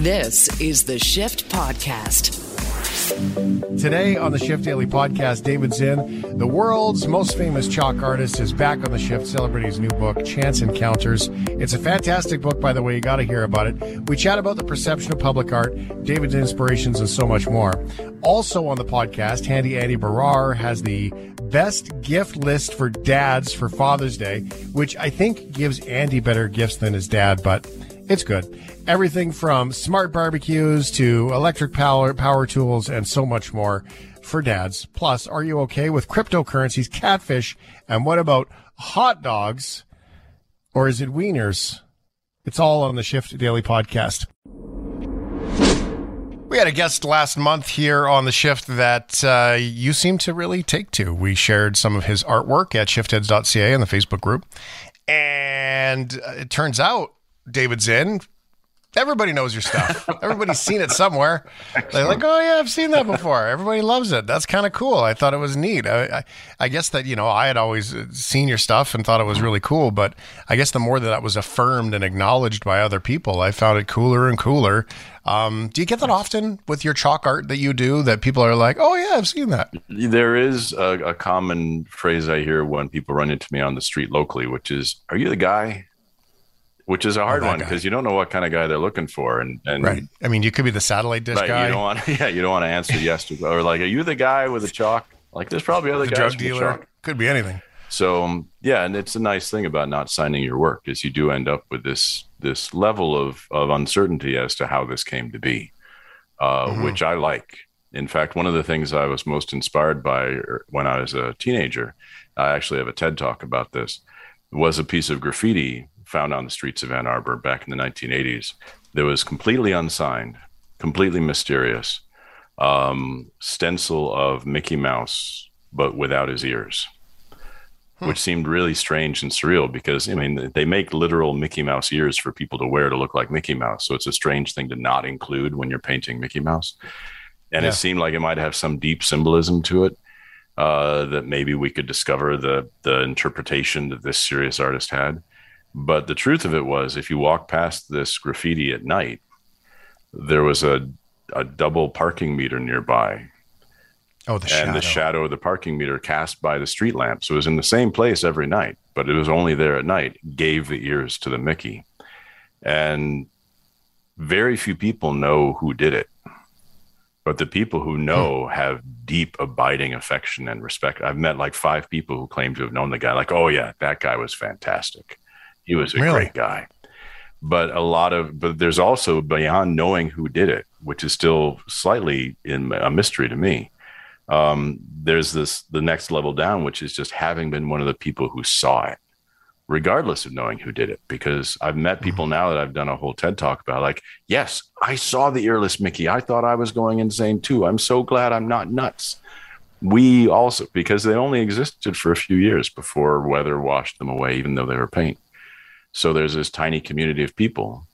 This is the Shift Podcast. Today on the Shift Daily Podcast, David Zinn, the world's most famous chalk artist, is back on the shift celebrating his new book, Chance Encounters. It's a fantastic book, by the way. You got to hear about it. We chat about the perception of public art, David's inspirations, and so much more. Also on the podcast, Handy Andy Baryer has the best gift list for dads for Father's Day, which I think gives Andy better gifts than his dad, but it's good. Everything from smart barbecues to electric power, power tools and so much more for dads. Plus, are you okay with cryptocurrencies, catfish, and what about hot dogs? Or is it wieners? It's all on the Shift Daily Podcast. We had a guest last month here on the shift that uh, you seem to really take to. We shared some of his artwork at shiftheads.ca in the Facebook group. And uh, it turns out David Zinn. Everybody knows your stuff. Everybody's seen it somewhere. They're like, oh yeah, I've seen that before. Everybody loves it. That's kind of cool. I thought it was neat. I, I, I, guess that you know I had always seen your stuff and thought it was really cool. But I guess the more that that was affirmed and acknowledged by other people, I found it cooler and cooler. Um, do you get that often with your chalk art that you do? That people are like, oh yeah, I've seen that. There is a, a common phrase I hear when people run into me on the street locally, which is, "Are you the guy?" Which is a hard one because you don't know what kind of guy they're looking for. And, and right, I mean, you could be the satellite dish right, guy. You don't want, yeah, you don't want to answer yes to, or like, are you the guy with the chalk? Like, there's probably other the guys drug dealer. Could be anything. So um, yeah, and it's a nice thing about not signing your work is you do end up with this this level of of uncertainty as to how this came to be, uh, mm-hmm. which I like. In fact, one of the things I was most inspired by er, when I was a teenager, I actually have a TED talk about this, was a piece of graffiti found on the streets of Ann Arbor back in the 1980s that was completely unsigned, completely mysterious, um, stencil of Mickey Mouse, but without his ears, hmm. which seemed really strange and surreal because, I mean, they make literal Mickey Mouse ears for people to wear to look like Mickey Mouse. So it's a strange thing to not include when you're painting Mickey Mouse. And yeah. it seemed like it might have some deep symbolism to it. Uh, that maybe we could discover the the interpretation that this serious artist had. But the truth of it was, if you walk past this graffiti at night, there was a, a double parking meter nearby. Oh, the and shadow. the shadow of the parking meter cast by the street lamp. So it was in the same place every night, but it was only there at night, gave the ears to the Mickey. And very few people know who did it. But the people who know hmm. have deep, abiding affection and respect. I've met like five people who claim to have known the guy, like, oh, yeah, that guy was fantastic. He was a really? great guy. But a lot of, but there's also beyond knowing who did it, which is still slightly in a mystery to me. Um, there's this the next level down, which is just having been one of the people who saw it, regardless of knowing who did it. Because I've met mm-hmm. people now that I've done a whole TED talk about, like, yes, I saw the earless Mickey. I thought I was going insane too. I'm so glad I'm not nuts we also because they only existed for a few years before weather washed them away even though they were paint so there's this tiny community of people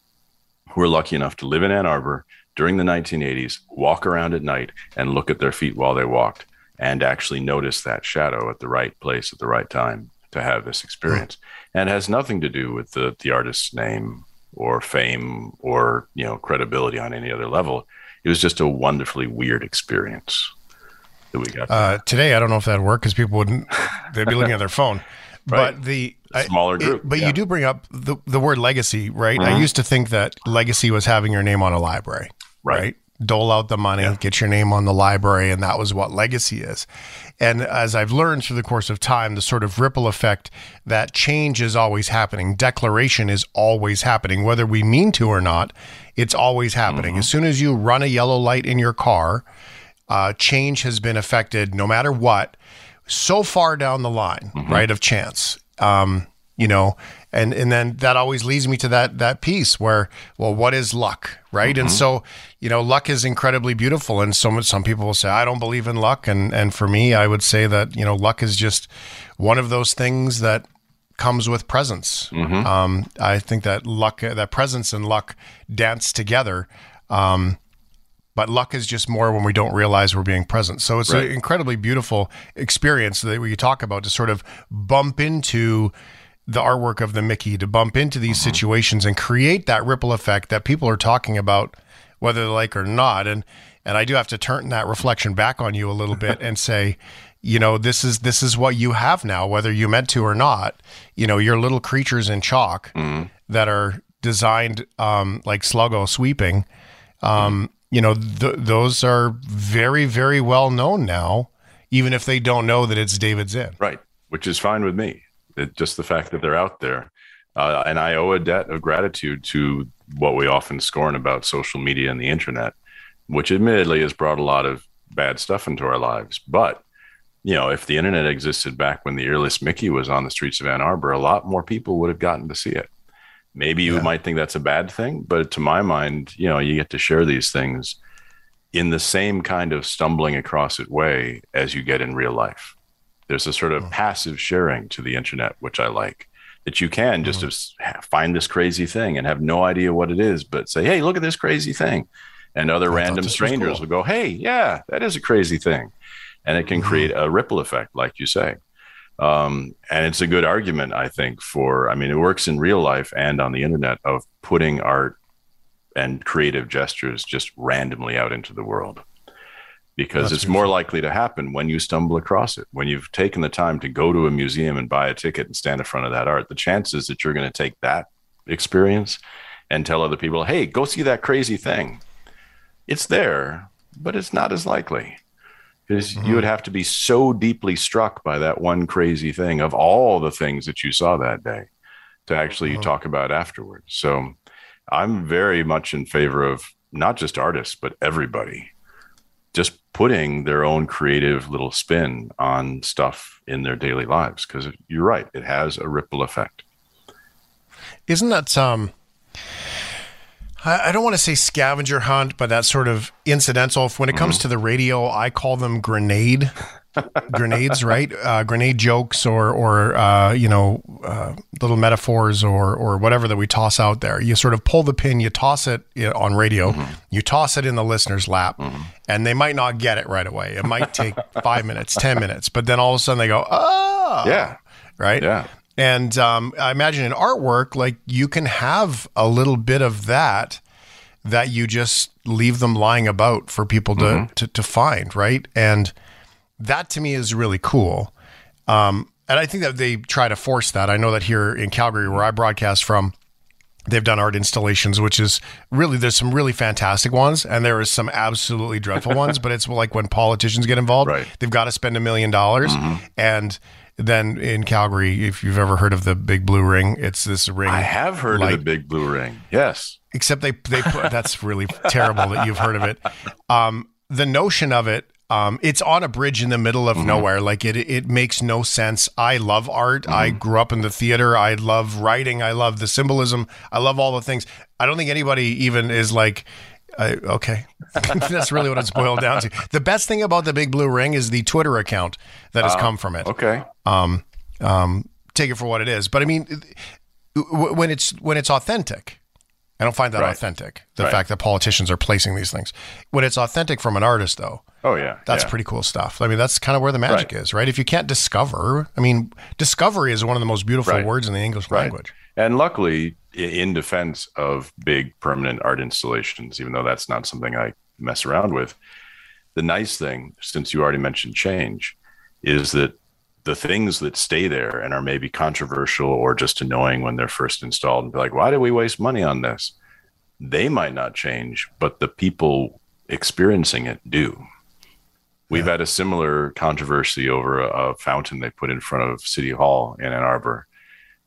who are lucky enough to live in Ann Arbor during the 1980s, walk around at night and look at their feet while they walked and actually notice that shadow at the right place at the right time to have this experience. Mm. And has nothing to do with the, the artist's name or fame or, you know, credibility on any other level. It was just a wonderfully weird experience that we got. Uh, today, I don't know if that'd work because people wouldn't, they'd be looking at their phone. Right. But the smaller group. It, but yeah. you do bring up the the word legacy, right? Mm-hmm. I used to think that legacy was having your name on a library, right? right? Dole out the money, yeah. get your name on the library, and that was what legacy is. And as I've learned through the course of time, the sort of ripple effect that change is always happening, declaration is always happening, whether we mean to or not, it's always happening. Mm-hmm. As soon as you run a yellow light in your car, uh, change has been affected no matter what so far down the line, mm-hmm. right, of chance. Um, you know, and and then that always leads me to that that piece where, well, what is luck, right? Mm-hmm. And so, you know, luck is incredibly beautiful, and so some people will say, I don't believe in luck, and and for me, I would say that you know, luck is just one of those things that comes with presence. Mm-hmm. Um, I think that luck, that presence and luck dance together. Um, but luck is just more when we don't realize we're being present. So it's right. an incredibly beautiful experience that we talk about to sort of bump into the artwork of the Mickey, to bump into these mm-hmm. situations and create that ripple effect that people are talking about whether they like or not. And and I do have to turn that reflection back on you a little bit and say, you know, this is this is what you have now, whether you meant to or not. You know, you're little creatures in chalk mm. that are designed um, like Sluggo sweeping. Um, mm. You know, th- those are very, very well known now, even if they don't know that it's David Zinn. Right, which is fine with me. It, just the fact that they're out there. Uh, and I owe a debt of gratitude to what we often scorn about social media and the internet, which admittedly has brought a lot of bad stuff into our lives. But you know, if the internet existed back when the earliest Mickey was on the streets of Ann Arbor, a lot more people would have gotten to see it. Maybe you yeah. might think that's a bad thing, but to my mind, you know, you get to share these things in the same kind of stumbling across it way as you get in real life. There's a sort of mm. passive sharing to the internet, which I like. That you can just mm. find this crazy thing and have no idea what it is, but say, "Hey, look at this crazy thing," and other I random strangers cool. will go, "Hey, yeah, that is a crazy thing." and it can mm-hmm. create a ripple effect, like you say. Um, and it's a good argument, I think, for I mean, it works in real life and on the internet of putting art and creative gestures just randomly out into the world because That's it's more likely to happen when you stumble across it. When you've taken the time to go to a museum and buy a ticket and stand in front of that art, the chances that you're going to take that experience and tell other people, hey, go see that crazy thing. It's there, but it's not as likely because mm-hmm. you would have to be so deeply struck by that one crazy thing of all the things that you saw that day to actually mm-hmm. talk about afterwards. So I'm very much in favor of not just artists, but everybody just putting their own creative little spin on stuff in their daily lives. Because you're right, it has a ripple effect. Isn't that um I don't want to say scavenger hunt, but that's sort of incidental. When it comes mm-hmm. to the radio, I call them grenade grenades, right? Uh, grenade jokes or or uh, you know uh, little metaphors or or whatever that we toss out there. You sort of pull the pin, you toss it on radio, mm-hmm. you toss it in the listener's lap, mm-hmm. and they might not get it right away. It might take five minutes, ten minutes, but then all of a sudden they go, oh, yeah, right, yeah. And um, I imagine in artwork, like you can have a little bit of that that you just leave them lying about for people to, mm-hmm. to, to, find, right? And that to me is really cool. Um, and I think that they try to force that. I know that here in Calgary, where I broadcast from, they've done art installations, which is really there's some really fantastic ones, and there is some absolutely dreadful ones. But it's like when politicians get involved, right. they've got to spend a million dollars, mm-hmm. and then in Calgary, if you've ever heard of the Big Blue Ring, it's this ring. I have heard light. of the Big Blue Ring. Yes. Except they they put that's really terrible that you've heard of it. Um, the notion of it um, it's on a bridge in the middle of mm-hmm. nowhere. Like it, it makes no sense. I love art. Mm-hmm. I grew up in the theater. I love writing. I love the symbolism. I love all the things. I don't think anybody even is like, uh, okay, that's really what it's boiled down to. The best thing about the Big Blue Ring is the Twitter account that has uh, come from it. Okay. Um, um, take it for what it is. But I mean, when it's when it's authentic, I don't find that right. authentic. The right. fact that politicians are placing these things. When it's authentic from an artist, though, oh yeah, that's yeah. pretty cool stuff. I mean, that's kind of where the magic right. is, right? If you can't discover, I mean, discovery is one of the most beautiful words in the English language. And luckily, in defense of big permanent art installations, even though that's not something I mess around with, the nice thing, since you already mentioned change, is that the things that stay there and are maybe controversial or just annoying when they're first installed and be like, why did we waste money on this? They might not change, but the people experiencing it do. We've yeah. had a similar controversy over a, a, fountain they put in front of City Hall in Ann Arbor.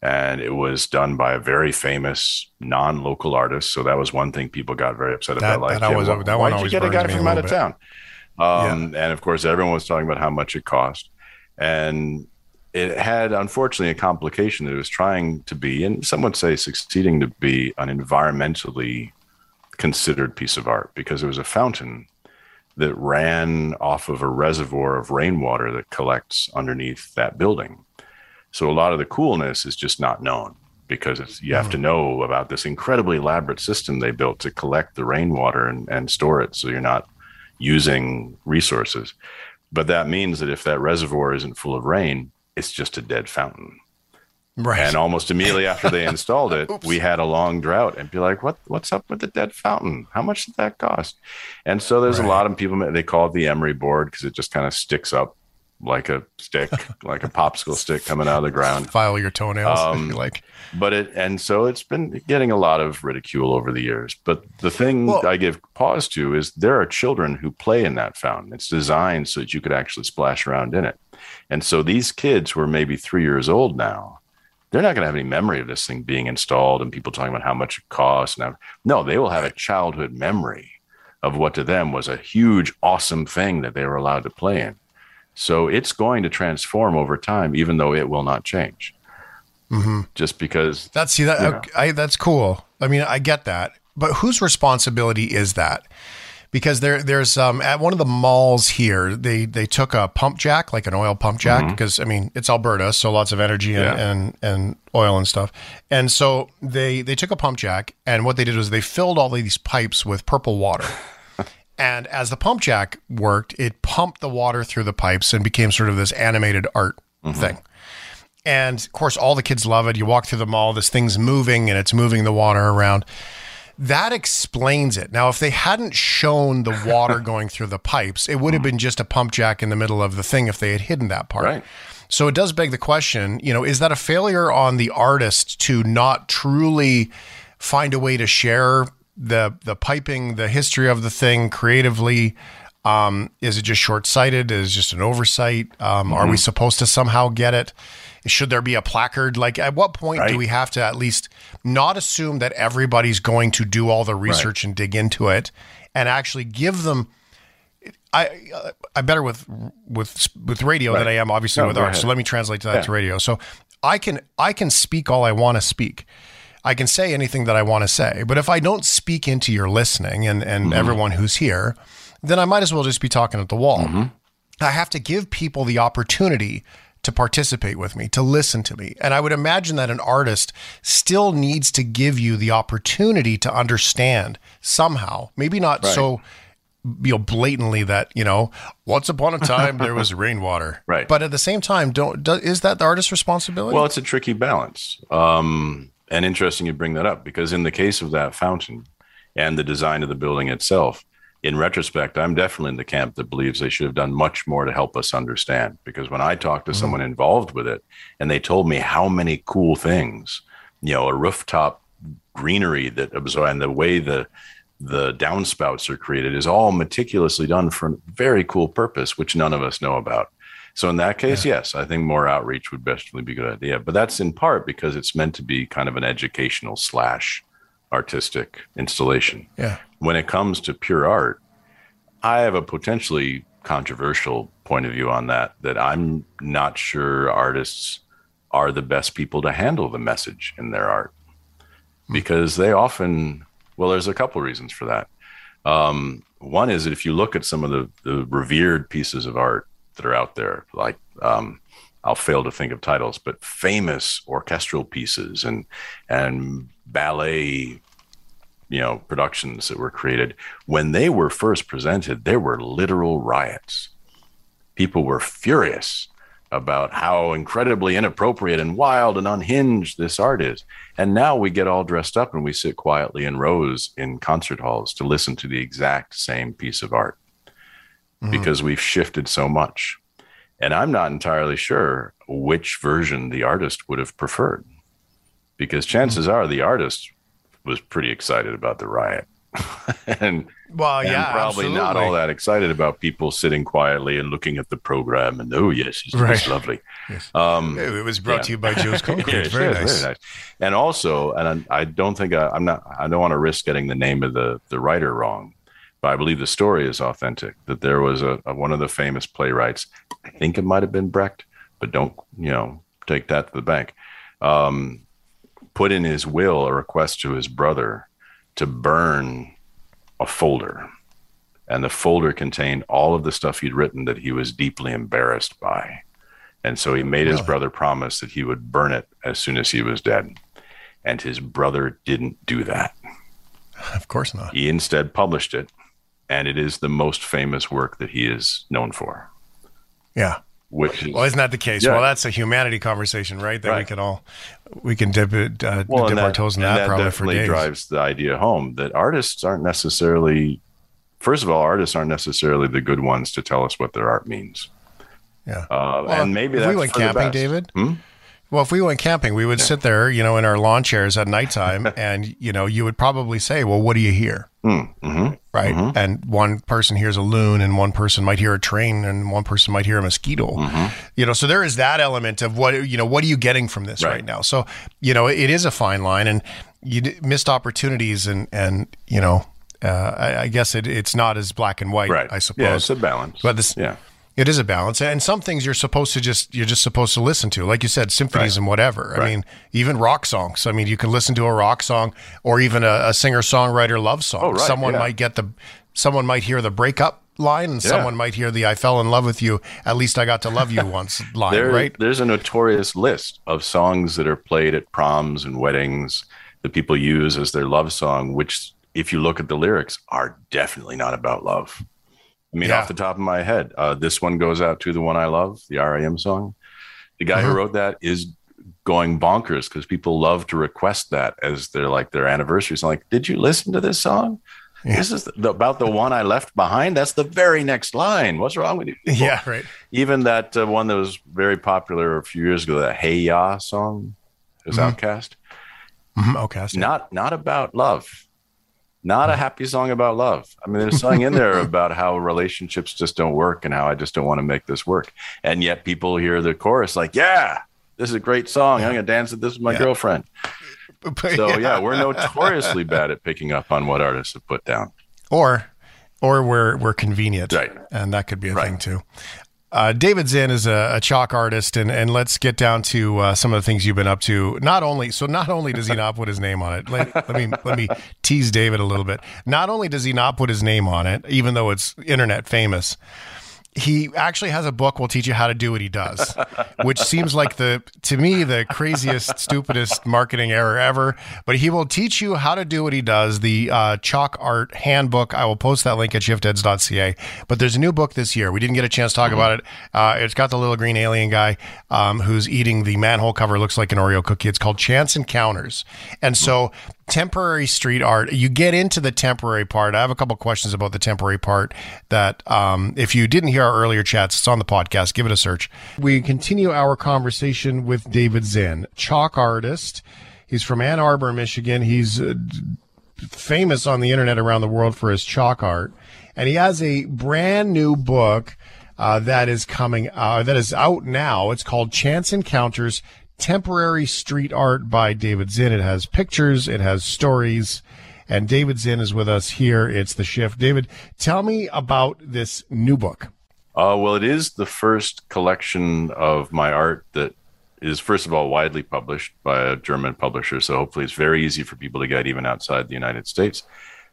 And it was done by a very famous non-local artist. So that was one thing people got very upset that, about. Like, that, yeah, always, well, that why did you get a guy from out of bit. town? Um, yeah. And of course, everyone was talking about how much it cost and it had unfortunately a complication that it was trying to be and some would say succeeding to be an environmentally considered piece of art because it was a fountain that ran off of a reservoir of rainwater that collects underneath that building so a lot of the coolness is just not known because you have to mm. know about this incredibly elaborate system they built to collect the rainwater and, and store it so you're not using resources but that means that if that reservoir isn't full of rain, it's just a dead fountain. Right. And almost immediately after they installed it, we had a long drought and be like, what, what's up with the dead fountain? How much did that cost? And so there's Right. a lot of people, they call it the emery board because it just kind of sticks up like a stick, like a popsicle stick coming out of the ground. File your toenails. Um, like, But it, and so it's been getting a lot of ridicule over the years. But the thing Well- I give pause to is there are children who play in that fountain. It's designed so that you could actually splash around in it. And so these kids who are maybe three years old now, they're not going to have any memory of this thing being installed and people talking about how much it costs. And how- no, they will have a childhood memory of what to them was a huge, awesome thing that they were allowed to play in. So it's going to transform over time, even though it will not change. Just because that's see that Yeah. I, that's cool. I mean, I get that, but whose responsibility is that? Because there, there's um at one of the malls here, they they took a pump jack, like an oil pump jack, because I mean it's Alberta, so lots of energy and, Yeah. and and oil and stuff, and so they they took a pump jack, and what they did was they filled all these pipes with purple water. And as the pump jack worked, it pumped the water through the pipes and became sort of this animated art mm-hmm. thing. And of course, all the kids love it. You walk through the mall, this thing's moving and it's moving the water around. That explains it. Now, if they hadn't shown the water going through the pipes, it would have mm-hmm. been just a pump jack in the middle of the thing if they had hidden that part. Right. So it does beg the question, you know, is that a failure on the artist to not truly find a way to share the the piping, the history of the thing creatively? Um, is it just short sighted? Is it just an oversight? Um, Are we supposed to somehow get it? Should there be a placard? Like, at what point do we have to at least not assume that everybody's going to do all the research and dig into it, and actually give them? I uh, I'm better with with with radio than I am obviously No, with art. So let me translate that Yeah. to radio. So I can I can speak all I want to speak. I can say anything that I want to say. But if I don't speak into your listening and and Mm-hmm. everyone who's here, then I might as well just be talking at the wall. Mm-hmm. I have to give people the opportunity to participate with me, to listen to me. And I would imagine that an artist still needs to give you the opportunity to understand somehow. Maybe not Right. so you know blatantly that, you know, once upon a time there was rainwater. Right. But at the same time, don't do, is that the artist's responsibility? Well, it's a tricky balance. Um, and interesting you bring that up because in the case of that fountain and the design of the building itself, in retrospect, I'm definitely in the camp that believes they should have done much more to help us understand. Because when I talked to mm-hmm. someone involved with it and they told me how many cool things, you know, a rooftop greenery that absorbs and the way the the downspouts are created is all meticulously done for a very cool purpose, which none of us know about. So in that case, yes, I think more outreach would definitely be a good idea. But that's in part because it's meant to be kind of an educational slash artistic installation. yeah. When it comes to pure art, I have a potentially controversial point of view on that. That I'm not sure artists are the best people to handle the message in their art because they often well there's a couple reasons for that um, one is that if you look at some of the, the revered pieces of art that are out there like um, i'll fail to think of titles but famous orchestral pieces and and ballet you know productions that were created. When they were first presented there were literal riots. People were furious about how incredibly inappropriate and wild and unhinged this art is. And now we get all dressed up and we sit quietly in rows in concert halls to listen to the exact same piece of art because we've shifted so much. And I'm not entirely sure which version the artist would have preferred because chances are the artist was pretty excited about the riot. and Well, and yeah, probably not all that excited about people sitting quietly and looking at the program and oh yes, it's, Right. lovely. Um, It was brought Yeah. to you by Joe's Concrete. yeah, very, sure, nice. very nice. And also, and I, I don't think I, I'm not. I don't want to risk getting the name of the the writer wrong, but I believe the story is authentic. That there was a, a one of the famous playwrights. I think it might have been Brecht, but don't you know take that to the bank. Um, put in his will a request to his brother to burn a folder. And the folder contained all of the stuff he'd written that he was deeply embarrassed by. And so he made his brother promise that he would burn it as soon as he was dead. And his brother didn't do that. Of course not. He instead published it. And it is the most famous work that he is known for. Yeah. which is well, isn't that the case? Yeah. Well, that's a humanity conversation, right? That we Right. can all we can dip it, uh, well, dip and our toes in and that, probably for definitely days. drives the idea home that artists aren't necessarily. First of all, artists aren't necessarily the good ones to tell us what their art means. Yeah. Uh, Well, and maybe that's we went for camping. David. Hmm? Well, if we went camping, we would sit there, you know, in our lawn chairs at nighttime, and you know, you would probably say, "Well, what do you hear?" Mm, hmm Right? And one person hears a loon, and one person might hear a train, and one person might hear a mosquito. Mm-hmm. You know, so there is that element of what you know. What are you getting from this right, Right. now? So you know, it is a fine line, and you d- missed opportunities, and and you know, uh, I, I guess it, it's not as black and white. Right. I suppose. Yeah, it's a balance. But this, yeah. It is a balance, and some things you're supposed to just you're just supposed to listen to, like you said, symphonies Right. and whatever. I mean, even rock songs. I mean, you can listen to a rock song or even a, a singer songwriter love song. Oh, right, someone yeah. might get the, someone might hear the breakup line, and Yeah. someone might hear the "I fell in love with you." At least I got to love you once line, There, right? There's a notorious list of songs that are played at proms and weddings that people use as their love song, which, if you look at the lyrics, are definitely not about love. I mean, Yeah. off the top of my head, uh, this one goes out to the one I love, the REM song. The guy Uh-huh. who wrote that is going bonkers because people love to request that as their like their anniversary song. Like, did you listen to this song? This is the, about the one I left behind. That's the very next line. What's wrong with you? yeah, right. even that uh, one that was very popular a few years ago, that "Hey Ya" song, is Mm-hmm. OutKast. Mhm, okay, I. Not not about love, not a happy song about love. I mean, there's song in there about how relationships just don't work and how I just don't want to make this work. And yet people hear the chorus like, "Yeah, this is a great song. I'm gonna dance at this with my girlfriend." But So yeah, we're notoriously bad at picking up on what artists have put down. or or we're we're convenient, Right. And that could be a Right. thing too. Uh, David Zinn is a, a chalk artist, and, and let's get down to uh, some of the things you've been up to. Not only so, not only does he not put his name on it. Let, let me let me tease David a little bit. Not only does he not put his name on it, even though it's internet famous, he actually has a book will teach you how to do what he does, which seems like the to me the craziest, stupidest marketing error ever. But he will teach you how to do what he does. The uh, chalk art handbook. I will post that link at shiftheads.ca. But there's a new book this year. We didn't get a chance to talk about it. Uh, it's got the little green alien guy um, who's eating the manhole cover. Looks like an Oreo cookie. It's called Chance Encounters. And so temporary street art. You get into the temporary part. I have a couple questions about the temporary part that um, if you didn't hear our earlier chats, it's on the podcast. Give it a search. We continue our conversation with David Zinn, chalk artist. He's from Ann Arbor, Michigan. He's uh, famous on the internet around the world for his chalk art, and he has a brand new book uh, that is coming uh, that is out now. It's called Chance Encounters: Temporary Street Art by David Zinn. It has pictures, it has stories, and David Zinn is with us here. It's the shift. David, tell me about this new book. Uh, well, it is the first collection of my art that is, first of all, widely published by a German publisher. So hopefully it's very easy for people to get even outside the United States.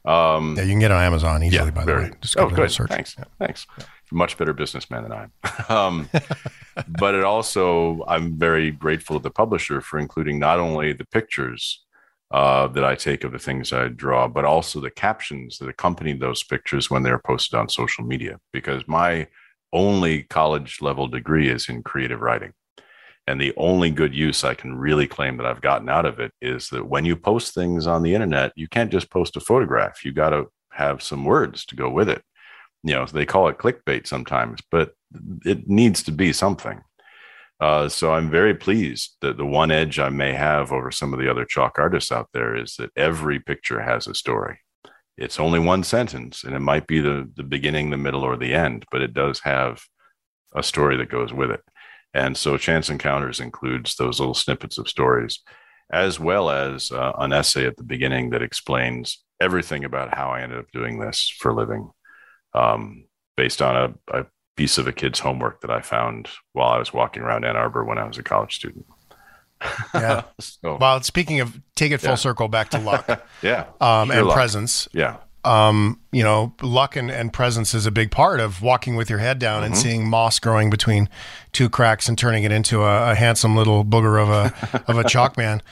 Um, Yeah, you can get on Amazon easily. by the way, just go oh, to good. search. Thanks. Thanks. Much better businessman than I am. um, but it also, I'm very grateful to the publisher for including not only the pictures uh, that I take of the things I draw, but also the captions that accompany those pictures when they're posted on social media. Because my only college level degree is in creative writing. And the only good use I can really claim that I've gotten out of it is that when you post things on the internet, you can't just post a photograph. You got to have some words to go with it. You know, they call it clickbait sometimes, but it needs to be something. Uh, so I'm very pleased that the one edge I may have over some of the other chalk artists out there is that every picture has a story. It's only one sentence, and it might be the the beginning, the middle, or the end, but it does have a story that goes with it. And so Chance Encounters includes those little snippets of stories, as well as uh, an essay at the beginning that explains everything about how I ended up doing this for a living, um, based on a, a piece of a kid's homework that I found while I was walking around Ann Arbor when I was a college student. Yeah. so, Well, speaking of take it full Yeah. circle back to luck yeah. um, and luck. presence. Yeah. Um, you know, luck and, and presence is a big part of walking with your head down and seeing moss growing between two cracks and turning it into a, a handsome little booger of a of a chalk man.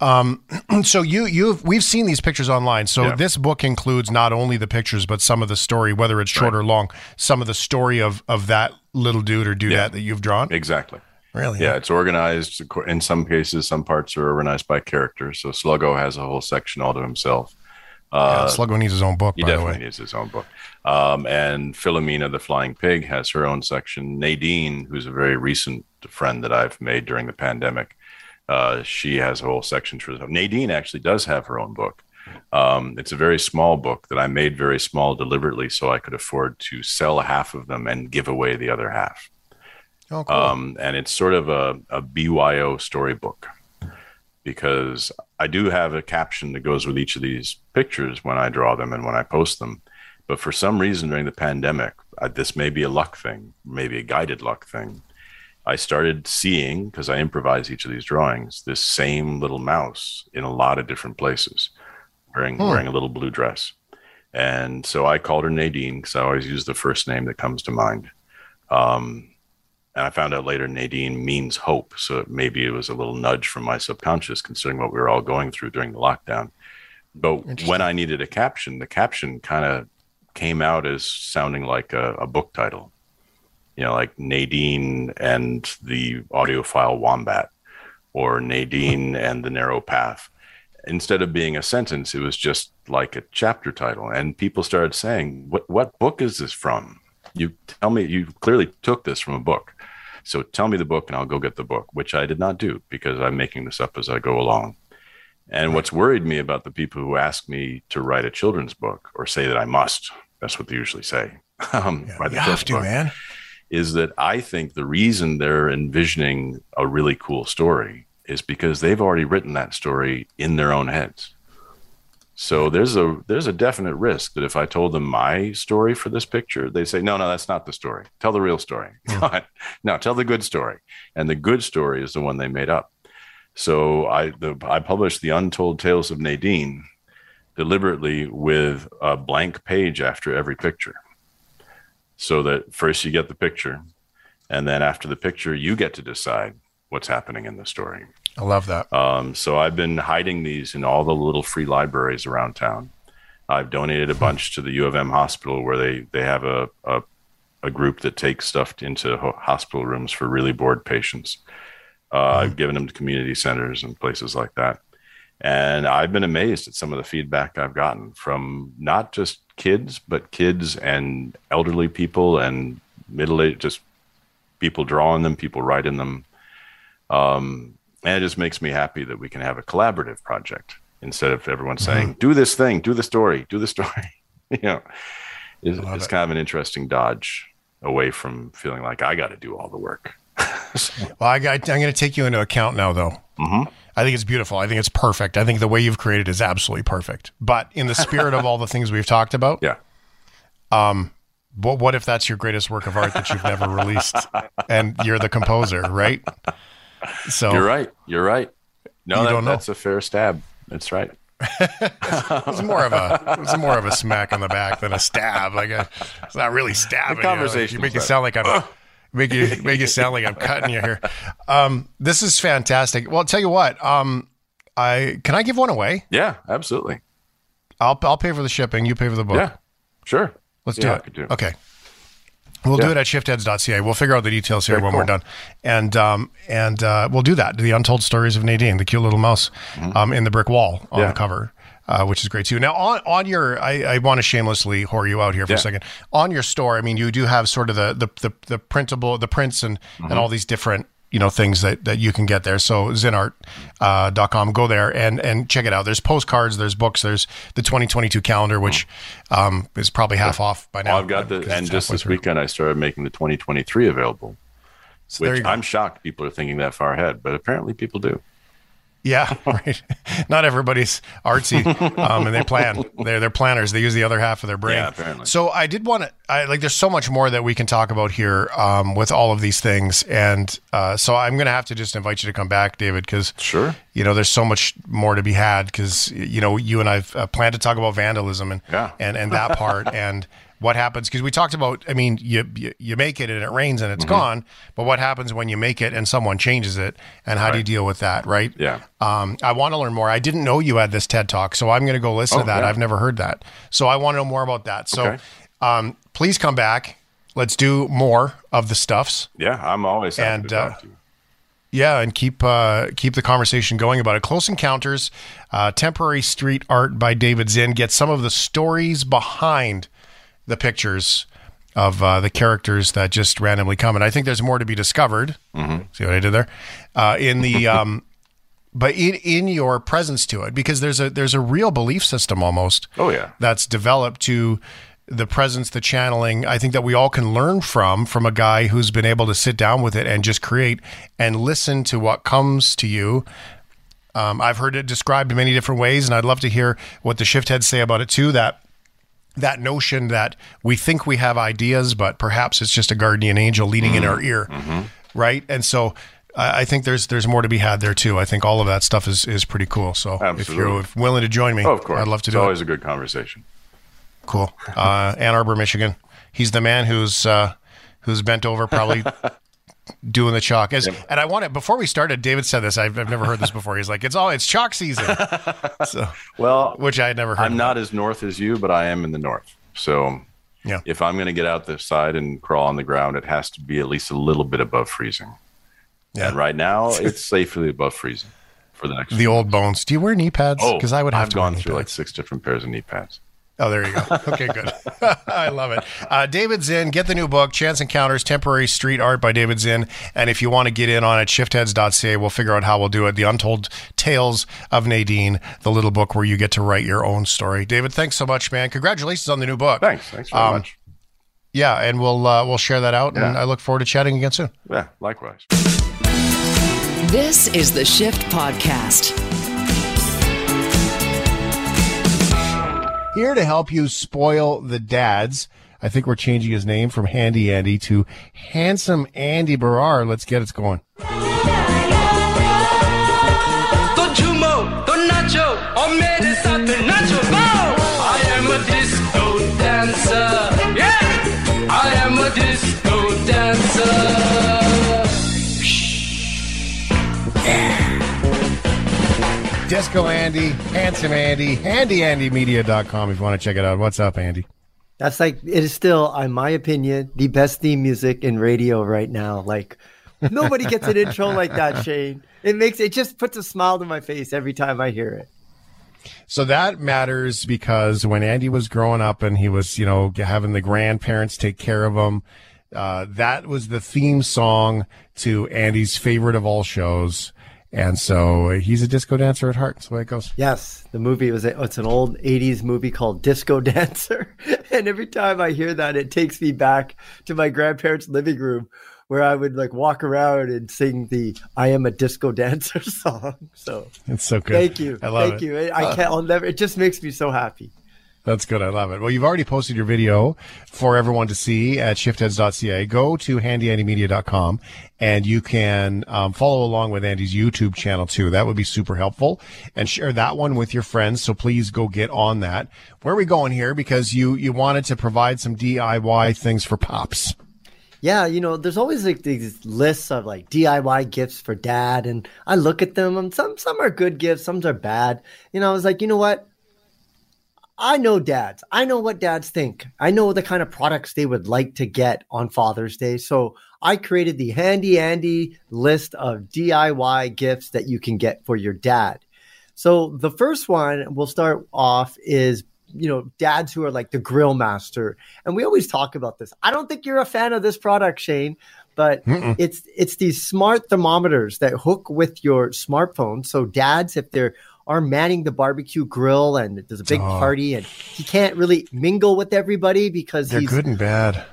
Um, so you you've we've seen these pictures online. So Yeah. this book includes not only the pictures, but some of the story, whether it's short or long. Some of the story of of that little dude or dudette Yeah. that you've drawn. Exactly. Really? Yeah, it's organized. In some cases, some parts are organized by character. So Sluggo has a whole section all to himself. Yeah, Uh, Sluggo needs his own book, he by the definitely needs his own book. Um, and Philomena the Flying Pig has her own section. Nadine, who's a very recent friend that I've made during the pandemic, uh, she has a whole section for herself. Nadine actually does have her own book. Um, it's a very small book that I made very small deliberately so I could afford to sell half of them and give away the other half. Oh, cool. Um, and it's sort of a, a BYO storybook because I do have a caption that goes with each of these pictures when I draw them and when I post them. But for some reason during the pandemic, uh, this may be a luck thing, maybe a guided luck thing. I started seeing, because I improvise each of these drawings, this same little mouse in a lot of different places, wearing wearing a little blue dress. And so I called her Nadine because I always use the first name that comes to mind. Um, and I found out later Nadine means hope. So maybe it was a little nudge from my subconscious, considering what we were all going through during the lockdown. But when I needed a caption, the caption kind of came out as sounding like a, a book title, you know, like Nadine and the audiophile wombat or Nadine and the narrow path. Instead of being a sentence, it was just like a chapter title. And people started saying, What, what book is this from? You tell me, you clearly took this from a book. So tell me the book and I'll go get the book, which I did not do because I'm making this up as I go along. And what's worried me about the people who ask me to write a children's book or say that I must, that's what they usually say. Um, the you have to, book, man. Is that I think the reason they're envisioning a really cool story is because they've already written that story in their own heads. So there's a there's a definite risk that if I told them my story for this picture, they say, no, no, that's not the story. Tell the real story. no, tell the good story. And the good story is the one they made up. So I the I published the Untold Tales of Nadine deliberately with a blank page after every picture. So that first you get the picture, and then after the picture, you get to decide what's happening in the story. I love that. Um, so I've been hiding these in all the little free libraries around town. I've donated a bunch to the U of M hospital where they, they have a, a, a group that takes stuff into hospital rooms for really bored patients. Uh, I've given them to community centers and places like that. And I've been amazed at some of the feedback I've gotten from not just kids, but kids and elderly people and middle aged, just people drawing them, people writing them. Um, and it just makes me happy that we can have a collaborative project instead of everyone saying, do this thing, do the story, do the story. you know, it's, it's it. kind of an interesting dodge away from feeling like I got to do all the work. Well, I got, I'm going to take you into account now, though. Mhm. I think it's beautiful. I think it's perfect. I think the way you've created is absolutely perfect. But in the spirit of all the things we've talked about, Yeah. Um, what, what if that's your greatest work of art that you've never released and you're the composer, right? So You're right. You're right. No, You that- don't know. that's a fair stab. That's right. it's more of a it's more of a smack on the back than a stab. Like a, it's not really stabbing. you. Like, You make it sound like I'm make you make it sound like I'm cutting you here. Um, this is fantastic. Well, I'll tell you what. Um, I can I give one away? Yeah, absolutely. I'll I'll pay for the shipping. You pay for the book. Yeah, sure. Let's Yeah, do it. do it. Okay. We'll do it at shiftheads.ca. We'll figure out the details here Very when we're done. And um, and uh, we'll do that. The Untold Stories of Nadine, the cute little mouse um, in the brick wall on Mm-hmm. Yeah. the cover, uh, which is great too. Now, on, on your, I, I want to shamelessly whore you out here for a second. On your store, I mean, you do have sort of the the, the, the printable, the prints and, Mm-hmm. and all these different you know things that, that you can get there so zinnart.com uh, dot com. go there and and check it out there's postcards there's books there's the 2022 calendar which um, is probably half off by now Well, I've got the, and just this through. weekend, I started making the 2023 available, So which. I'm shocked people are thinking that far ahead, but apparently people do. Yeah, right. Not everybody's artsy, um, and they plan. They're they're planners. They use the other half of their brain. Yeah, apparently. So I did want to. I like. There's so much more that we can talk about here um, with all of these things, and uh, so I'm going to have to just invite you to come back, David, because Sure. you know there's so much more to be had. Because you know you and I've uh, planned to talk about vandalism and Yeah. and and that part and. What happens because we talked about i mean you, you, you make it and it rains and it's mm-hmm. gone but what happens when you make it and someone changes it and how right. do you deal with that right yeah um, i want to learn more i didn't know you had this ted talk so i'm going to go listen oh, to that yeah. i've never heard that so i want to know more about that so okay. um, please come back let's do more of the stuffs yeah i'm always happy. and uh, yeah, and keep uh, keep the conversation going about it. Close Encounters, uh, temporary street art by David Zinn. Get some of the stories behind the pictures of uh, the characters that just randomly come, and I think there's more to be discovered. Mm-hmm. See what I did there? Uh, in the um, but in in your presence to it, because there's a there's a real belief system almost. Oh yeah, that's developed to the presence, the channeling, I think that we all can learn from from a guy who's been able to sit down with it and just create and listen to what comes to you. Um, I've heard it described in many different ways, and I'd love to hear what the shift heads say about it too. That that notion that we think we have ideas, but perhaps it's just a guardian angel leaning mm-hmm. in our ear, mm-hmm. right? And so I think there's there's more to be had there too. I think all of that stuff is is pretty cool. So Absolutely. if you're willing to join me, oh, of course, I'd love to it's do always it. a good conversation. Cool. Uh, Ann Arbor, Michigan. He's the man who's uh, who's bent over, probably doing the chalk. As, And I want it before we started. David said this. I've, I've never heard this before. He's like, "It's all it's chalk season." So, well, which I had never heard. I'm not as north as you, but I am in the north. So, yeah. If I'm going to get out the side and crawl on the ground, it has to be at least a little bit above freezing. Yeah. And right now, it's safely above freezing for the next. The old bones. Do you wear knee pads? Oh, because I would have I've gone through pads. like six different pairs of knee pads. Oh, there you go. Okay, good. I love it. Uh, David Zinn, get the new book, Chance Encounters Temporary Street Art by David Zinn. And if you want to get in on it, shiftheads.ca, we'll figure out how we'll do it. The Untold Tales of Nadine, the little book where you get to write your own story. David, thanks so much, man. Congratulations on the new book. Thanks. Thanks very um, much. Yeah, and we'll uh, we'll share that out, yeah. and I look forward to chatting again soon. Yeah, likewise. This is the Shift Podcast. Here to help you spoil the dads. I think we're changing his name from Handy Andy to Handsome Andy Baryer. Let's get it going. Disco Andy, Handsome Andy, HandyAndyMedia.com if you want to check it out. What's up, Andy? That's like, it is still, in my opinion, the best theme music in radio right now. Like, nobody gets an intro like that, Shane. It makes, it just puts a smile to my face every time I hear it. So that matters because when Andy was growing up and he was, you know, having the grandparents take care of him, uh, that was the theme song to Andy's favorite of all shows. And so uh, he's a disco dancer at heart. That's the way it goes. Yes, the movie was it's an old '80s movie called Disco Dancer, and every time I hear that, it takes me back to my grandparents' living room where I would like walk around and sing the "I am a disco dancer" song. So it's so good. Thank you, I love thank it. you. I can't. I'll never. It just makes me so happy. That's good. I love it. Well, you've already posted your video for everyone to see at shiftheads.ca. Go to handyandymedia.com and you can um, follow along with Andy's YouTube channel too. That would be super helpful and share that one with your friends. So please go get on that. Where are we going here? Because you, you wanted to provide some DIY things for pops. Yeah, you know, there's always like these lists of like DIY gifts for dad, and I look at them, and some some are good gifts, some are bad. You know, I was like, you know what? I know dads. I know what dads think. I know the kind of products they would like to get on Father's Day. So I created the handy Andy list of DIY gifts that you can get for your dad. So the first one we'll start off is you know dads who are like the grill master and we always talk about this i don't think you're a fan of this product shane but Mm-mm. it's it's these smart thermometers that hook with your smartphone so dads if they're are manning the barbecue grill and there's a big oh. party and he can't really mingle with everybody because they're good and bad.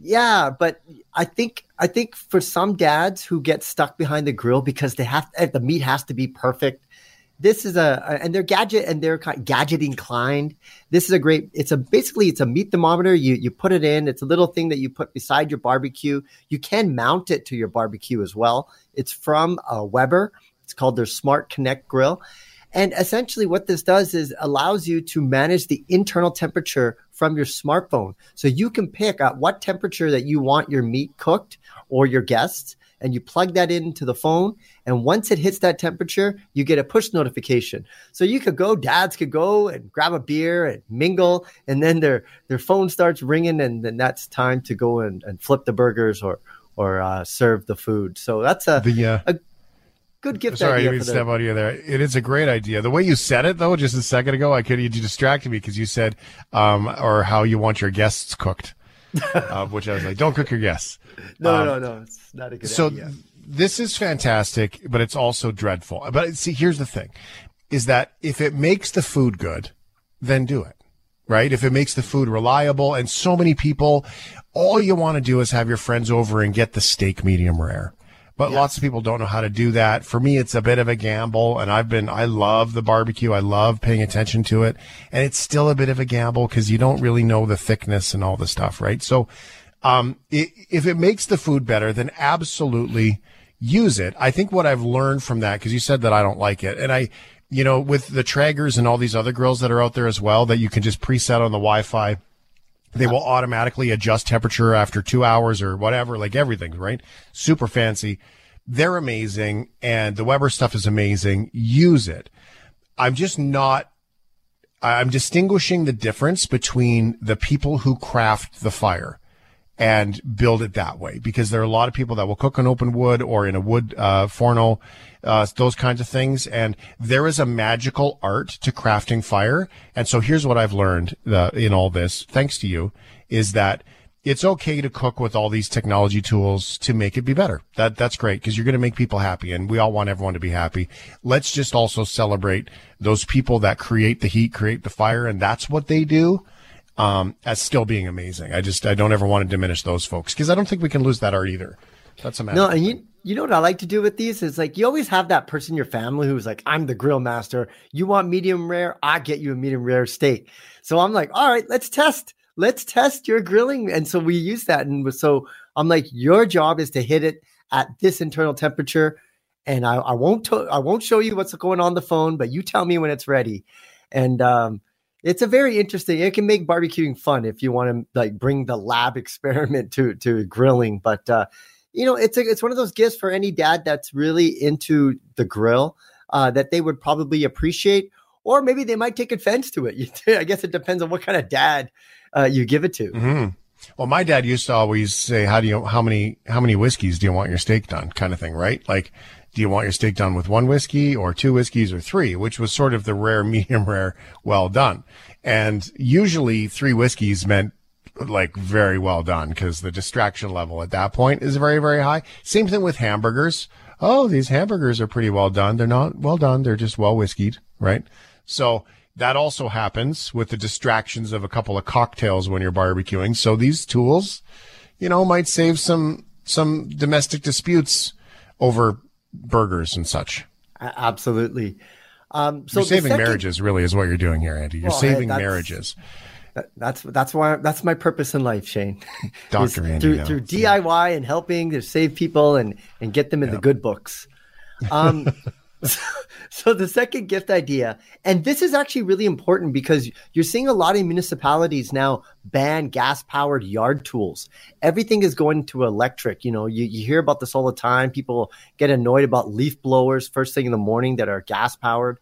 Yeah, but I think I think for some dads who get stuck behind the grill because they have eh, the meat has to be perfect. This is a and they're gadget and they're gadget inclined. This is a great. It's a basically it's a meat thermometer. You you put it in. It's a little thing that you put beside your barbecue. You can mount it to your barbecue as well. It's from uh, Weber. It's called their Smart Connect grill, and essentially, what this does is allows you to manage the internal temperature from your smartphone. So you can pick at what temperature that you want your meat cooked or your guests and you plug that into the phone. And once it hits that temperature, you get a push notification. So you could go, dads could go and grab a beer and mingle, and then their their phone starts ringing, and then that's time to go and, and flip the burgers or or uh, serve the food. So that's a, the, uh, a good gift. Sorry, idea I didn't step out of you there. It is a great idea. The way you said it though, just a second ago, I could you distracted me because you said um, or how you want your guests cooked. uh, which I was like, don't cook your guests. No, um, no, no, it's not a good so idea. So this is fantastic, but it's also dreadful. But see, here's the thing: is that if it makes the food good, then do it. Right? If it makes the food reliable, and so many people, all you want to do is have your friends over and get the steak medium rare but lots of people don't know how to do that. For me, it's a bit of a gamble and I've been, I love the barbecue. I love paying attention to it and it's still a bit of a gamble because you don't really know the thickness and all the stuff, right? So, um, it, if it makes the food better, then absolutely use it. I think what I've learned from that, because you said that I don't like it and I, you know, with the Traegers and all these other grills that are out there as well, that you can just preset on the Wi-Fi they will automatically adjust temperature after two hours or whatever, like everything, right? Super fancy. They're amazing. And the Weber stuff is amazing. Use it. I'm just not, I'm distinguishing the difference between the people who craft the fire and build it that way because there are a lot of people that will cook on open wood or in a wood uh, forno, uh, those kinds of things. And there is a magical art to crafting fire. And so here's what I've learned uh, in all this, thanks to you, is that it's okay to cook with all these technology tools to make it be better. That that's great because you're going to make people happy, and we all want everyone to be happy. Let's just also celebrate those people that create the heat, create the fire, and that's what they do um, as still being amazing. I just I don't ever want to diminish those folks because I don't think we can lose that art either. That's a matter. No, and you you know what I like to do with these is like you always have that person in your family who's like, I'm the grill master. You want medium rare? I get you a medium rare steak. So I'm like, all right, let's test. Let's test your grilling. And so we use that. And so I'm like, your job is to hit it at this internal temperature. And I, I won't to- I won't show you what's going on the phone, but you tell me when it's ready. And um, it's a very interesting. It can make barbecuing fun if you want to like bring the lab experiment to to grilling. But uh, you know, it's a, it's one of those gifts for any dad that's really into the grill uh, that they would probably appreciate, or maybe they might take offense to it. I guess it depends on what kind of dad uh, you give it to. Mm-hmm. Well, my dad used to always say, "How do you how many how many whiskeys do you want your steak done?" Kind of thing, right? Like do you want your steak done with one whiskey or two whiskeys or three, which was sort of the rare, medium rare, well done. And usually three whiskeys meant like very well done because the distraction level at that point is very, very high. Same thing with hamburgers. Oh, these hamburgers are pretty well done. They're not well done. They're just well whiskeyed, right? So that also happens with the distractions of a couple of cocktails when you're barbecuing. So these tools, you know, might save some, some domestic disputes over burgers and such. Absolutely. Um, so you're saving second, marriages, really, is what you're doing here, Andy. You're well, saving that's, marriages. that's that's why that's my purpose in life, Shane. Doctor Andy, through, through DIY and helping to save people and and get them in the good books. Um, so the second gift idea, and this is actually really important because you're seeing a lot of municipalities now ban gas powered yard tools. Everything is going to electric. You know, you, you hear about this all the time. People get annoyed about leaf blowers first thing in the morning that are gas powered.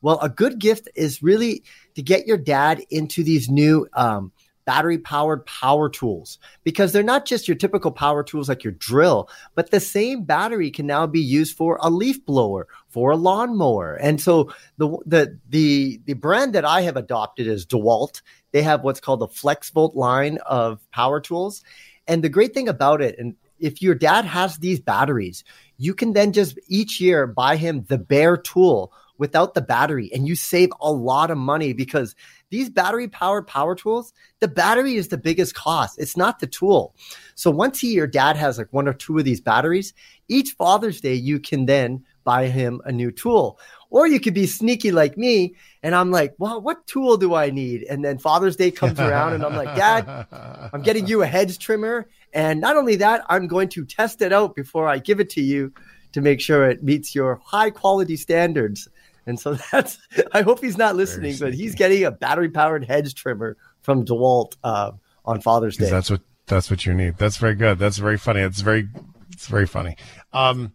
Well, a good gift is really to get your dad into these new um, battery powered power tools because they're not just your typical power tools like your drill, but the same battery can now be used for a leaf blower, for a lawnmower. And so the the the the brand that I have adopted is DeWalt. They have what's called the FlexVolt line of power tools. And the great thing about it, and if your dad has these batteries, you can then just each year buy him the bare tool without the battery and you save a lot of money because these battery powered power tools, the battery is the biggest cost. It's not the tool. So once he, your dad has like one or two of these batteries, each Father's Day, you can then buy him a new tool. Or you could be sneaky like me, and I'm like, well, what tool do I need? And then Father's Day comes around, and I'm like, Dad, I'm getting you a hedge trimmer. And not only that, I'm going to test it out before I give it to you to make sure it meets your high quality standards. And so that's, I hope he's not listening, but he's getting a battery powered hedge trimmer from DeWalt uh, on Father's Day. That's what that's what you need. That's very good. That's very funny. It's very it's very funny. Um,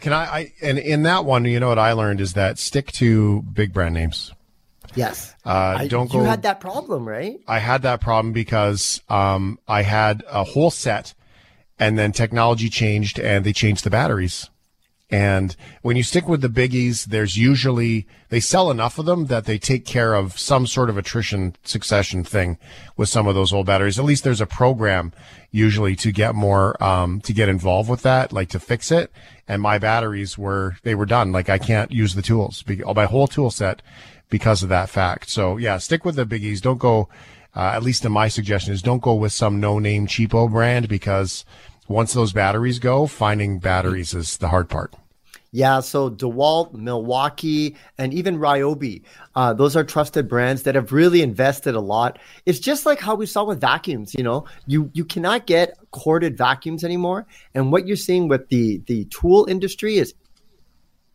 can I, I and in that one, you know what I learned is that stick to big brand names. Yes. Uh, I, don't go. you had that problem, right? I had that problem because um, I had a whole set, and then technology changed, and they changed the batteries. And when you stick with the biggies, there's usually they sell enough of them that they take care of some sort of attrition succession thing with some of those old batteries. At least there's a program usually to get more um, to get involved with that, like to fix it. And my batteries were they were done. Like I can't use the tools, my whole tool set because of that fact. So yeah, stick with the biggies. Don't go. Uh, at least in my suggestion is don't go with some no name cheapo brand because once those batteries go, finding batteries is the hard part. Yeah, so DeWalt, Milwaukee, and even Ryobi, uh, those are trusted brands that have really invested a lot. It's just like how we saw with vacuums. You know, you you cannot get corded vacuums anymore, and what you're seeing with the the tool industry is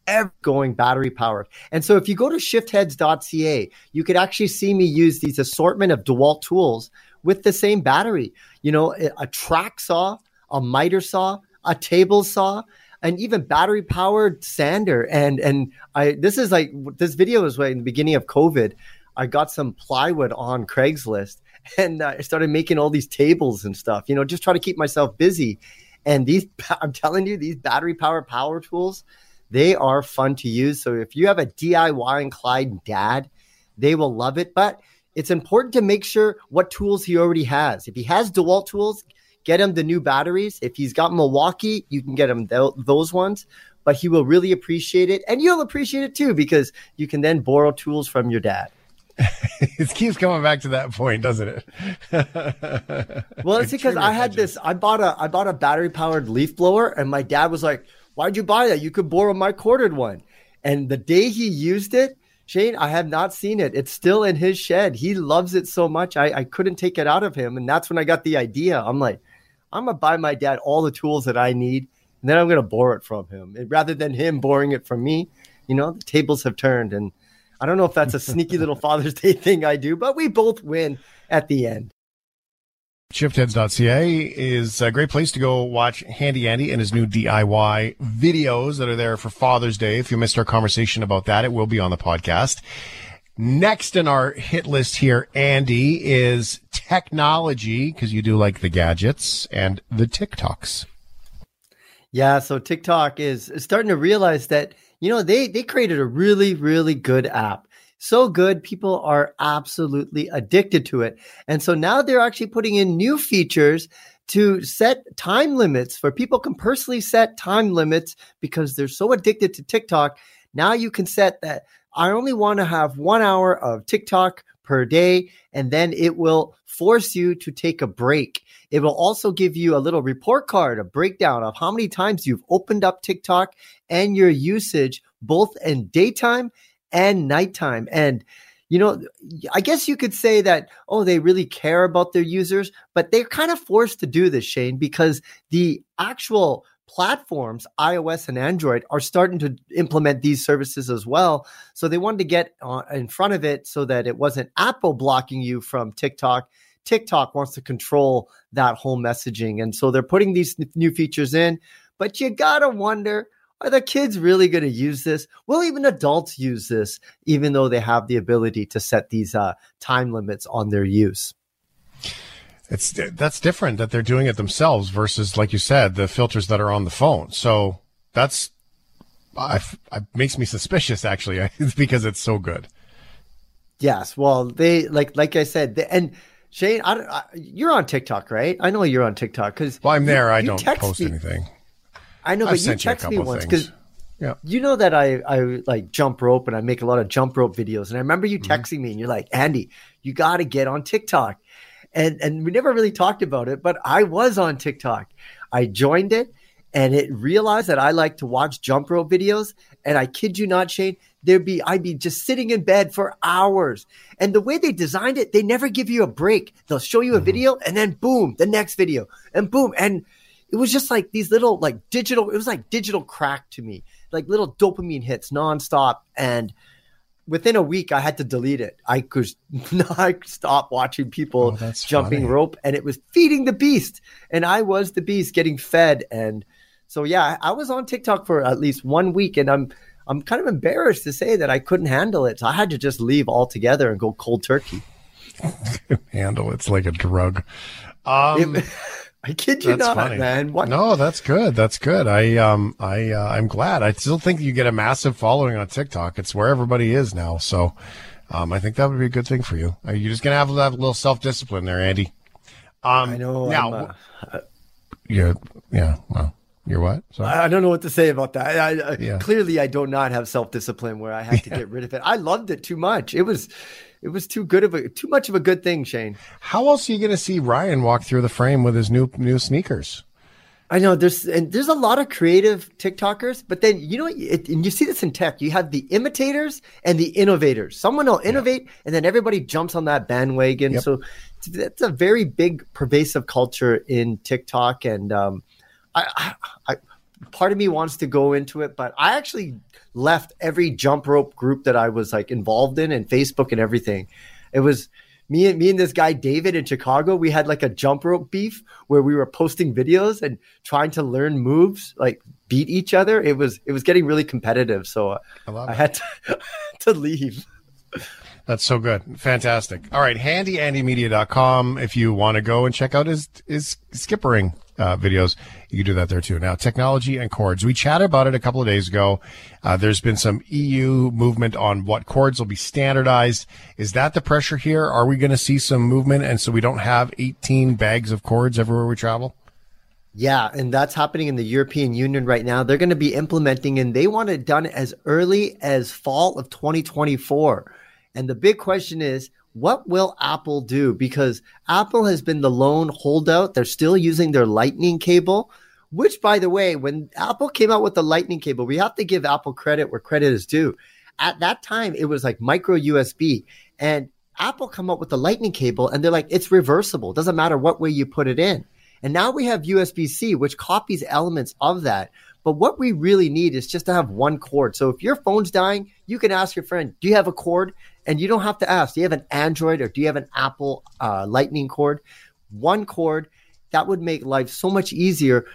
ever going battery powered. And so if you go to shiftheads.ca, you could actually see me use these assortment of DeWalt tools with the same battery. You know, a track saw, a miter saw, a table saw, and even battery powered sander. And and I this is like this video was like in the beginning of COVID. I got some plywood on Craigslist and uh, I started making all these tables and stuff. You know, just try to keep myself busy. And these, I'm telling you, these battery powered power tools, they are fun to use. So if you have a DIY inclined dad, they will love it. But it's important to make sure what tools he already has. If he has DeWalt tools, get him the new batteries. If he's got Milwaukee, you can get him th- those ones. But he will really appreciate it, and you'll appreciate it too because you can then borrow tools from your dad. it keeps coming back to that point, doesn't it? well, it's because I had this. I bought a I bought a battery powered leaf blower, and my dad was like, "Why'd you buy that? You could borrow my corded one." And the day he used it, Shane, I have not seen it. It's still in his shed. He loves it so much. I, I couldn't take it out of him, and that's when I got the idea. I'm like, I'm gonna buy my dad all the tools that I need, and then I'm gonna borrow it from him and rather than him borrowing it from me. You know, the tables have turned, and I don't know if that's a sneaky little Father's Day thing I do, but we both win at the end. Shiftheads.ca is a great place to go watch Handy Andy and his new DIY videos that are there for Father's Day. If you missed our conversation about that, it will be on the podcast. Next in our hit list here, Andy, is technology, because you do like the gadgets and the TikToks. Yeah, so TikTok is, starting to realize that, you know, they they created a really, really good app. So good, people are absolutely addicted to it. And so now they're actually putting in new features to set time limits for people can personally set time limits because they're so addicted to TikTok. Now you can set that I only want to have one hour of TikTok per day, and then it will force you to take a break. It will also give you a little report card, a breakdown of how many times you've opened up TikTok and your usage, both in daytime and nighttime. And you know, I guess you could say that, oh, they really care about their users, but they're kind of forced to do this, Shane, because the actual platforms, iOS and Android, are starting to implement these services as well. So they wanted to get in front of it so that it wasn't Apple blocking you from TikTok. TikTok wants to control that whole messaging. And so they're putting these new features in. But you got to wonder are the kids really going to use this? Will even adults use this, even though they have the ability to set these uh, time limits on their use? It's that's different that they're doing it themselves versus, like you said, the filters that are on the phone. So that's I, I makes me suspicious actually It's because it's so good. Yes, well, they like like I said, they, and Shane, I, I, you're on TikTok, right? I know you're on TikTok because well, I'm there. You, I don't post me. anything. I know, I've but you text me once because yeah. you know that I I like jump rope and I make a lot of jump rope videos, and I remember you mm-hmm. texting me and you're like, Andy, you got to get on TikTok and and we never really talked about it, but I was on TikTok. I joined it and it realized that I like to watch jump rope videos. And I kid you not, Shane, there'd be I'd be just sitting in bed for hours. And the way they designed it, they never give you a break. They'll show you a mm-hmm. video and then boom, the next video, and boom, and it was just like these little like digital. It was like digital crack to me, like little dopamine hits nonstop. And within a week, I had to delete it. I could not stop watching people Oh, jumping funny. rope, and it was feeding the beast. And I was the beast getting fed. And so, yeah, I was on TikTok for at least one week, and I'm I'm kind of embarrassed to say that I couldn't handle it. So I had to just leave altogether and go cold turkey. Handle it's like a drug. Um, It- I kid you That's not, funny. man. What? No, that's good. That's good. I um I uh, I'm glad. I still think you get a massive following on TikTok. It's where everybody is now. So, um, I think that would be a good thing for you. You're just gonna have to have a little self discipline there, Andy. Um, I know. Now, uh, you're yeah. Well, you're what? Sorry. I I don't know what to say about that. I, I, Yeah. Clearly, I do not have self discipline where I had to get rid of it. I loved it too much. It was, it was too good of a, too much of a good thing, Shane. How else are you gonna see Ryan walk through the frame with his new new sneakers? I know there's and there's a lot of creative TikTokers, but then you know, it, and you see this in tech. You have the imitators and the innovators. Someone will innovate, and then everybody jumps on that bandwagon. Yep. So that's a very big, pervasive culture in TikTok, and um, I, I, I, part of me wants to go into it, but I actually left every jump rope group that I was like involved in, and Facebook and everything. It was me and me and this guy David in Chicago. We had like a jump rope beef where we were posting videos and trying to learn moves, like beat each other. It was it was getting really competitive, so I I had to, to leave. That's so good. Fantastic. All right. HandyAndyMedia.com. If you want to go and check out his, his skippering uh, videos, you can do that there too. Now, technology and cords. We chatted about it a couple of days ago. Uh, there's been some EU movement on what cords will be standardized. Is that the pressure here? Are we going to see some movement? And so we don't have 18 bags of cords everywhere we travel? Yeah, and that's happening in the European Union right now. They're going to be implementing, and they want it done as early as fall of 2024. And the big question is, what will Apple do? Because Apple has been the lone holdout. They're still using their Lightning cable, which, by the way, when Apple came out with the Lightning cable, we have to give Apple credit where credit is due. At that time, it was like micro USB, and Apple come up with the Lightning cable, and they're like, it's reversible. Doesn't matter what way you put it in. And now we have USB C, which copies elements of that. But what we really need is just to have one cord. So if your phone's dying, you can ask your friend, Do you have a cord? And you don't have to ask, Do you have an Android or do you have an Apple uh, Lightning cord? One cord. That would make life so much easier.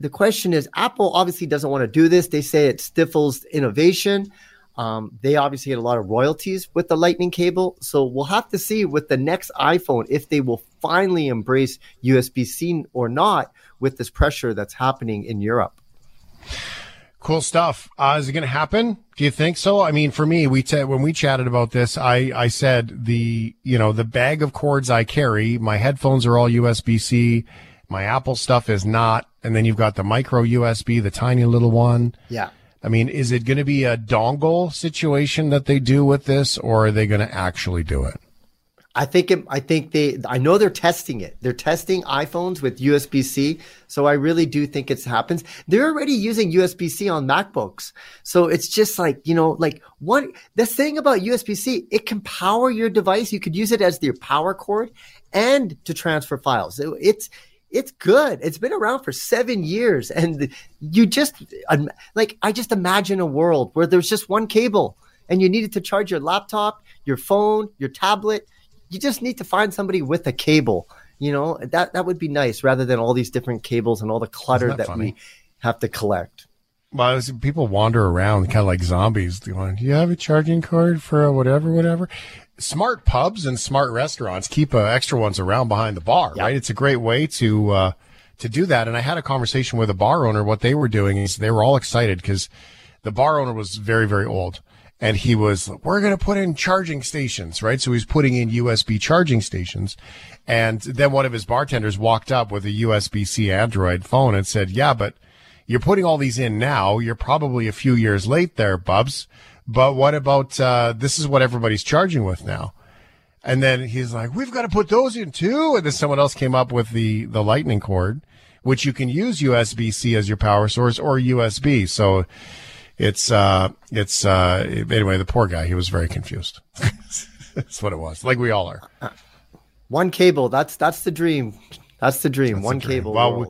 The question is, Apple obviously doesn't want to do this. They say it stifles innovation. Um, they obviously get a lot of royalties with the Lightning cable. So we'll have to see with the next iPhone if they will finally embrace USB C or not with this pressure that's happening in Europe. Cool stuff. Uh, is it going to happen? Do you think so? I mean, for me, we t- when we chatted about this, I, I said the, you know, the bag of cords I carry, my headphones are all USB C. My Apple stuff is not. And then you've got the micro USB, the tiny little one. Yeah. I mean, is it going to be a dongle situation that they do with this or are they going to actually do it? I think it, I think they I know they're testing it. They're testing iPhones with USB C. So I really do think it's happens. They're already using USB C on MacBooks. So it's just like, you know, like what the thing about USB C, it can power your device. You could use it as your power cord and to transfer files. It- it's it's good. It's been around for seven years, and you just um, like I just imagine a world where there's just one cable, and you needed to charge your laptop, your phone, your tablet. You just need to find somebody with a cable. You know that that would be nice, rather than all these different cables and all the clutter Isn't that that, we have to collect. Well, people wander around kind of like zombies. Going, do you have a charging cord for whatever, whatever? Smart pubs and smart restaurants keep uh, extra ones around behind the bar, Yeah. right? It's a great way to uh, to do that. And I had a conversation with a bar owner. What they were doing is they were all excited because the bar owner was very, very old. And he was, we're going to put in charging stations, right? So he's putting in USB charging stations. And then one of his bartenders walked up with a USB C Android phone and said, yeah, but you're putting all these in now. You're probably a few years late there, Bubs. But what about, uh, this is what everybody's charging with now. And then he's like, we've got to put those in too. And then someone else came up with the, the lightning cord, which you can use USB C as your power source or USB. So it's, uh, it's, uh, anyway, the poor guy, he was very confused. That's what it was. Like we all are. One cable. That's that's the dream. That's the dream. One the dream. cable. Well, we.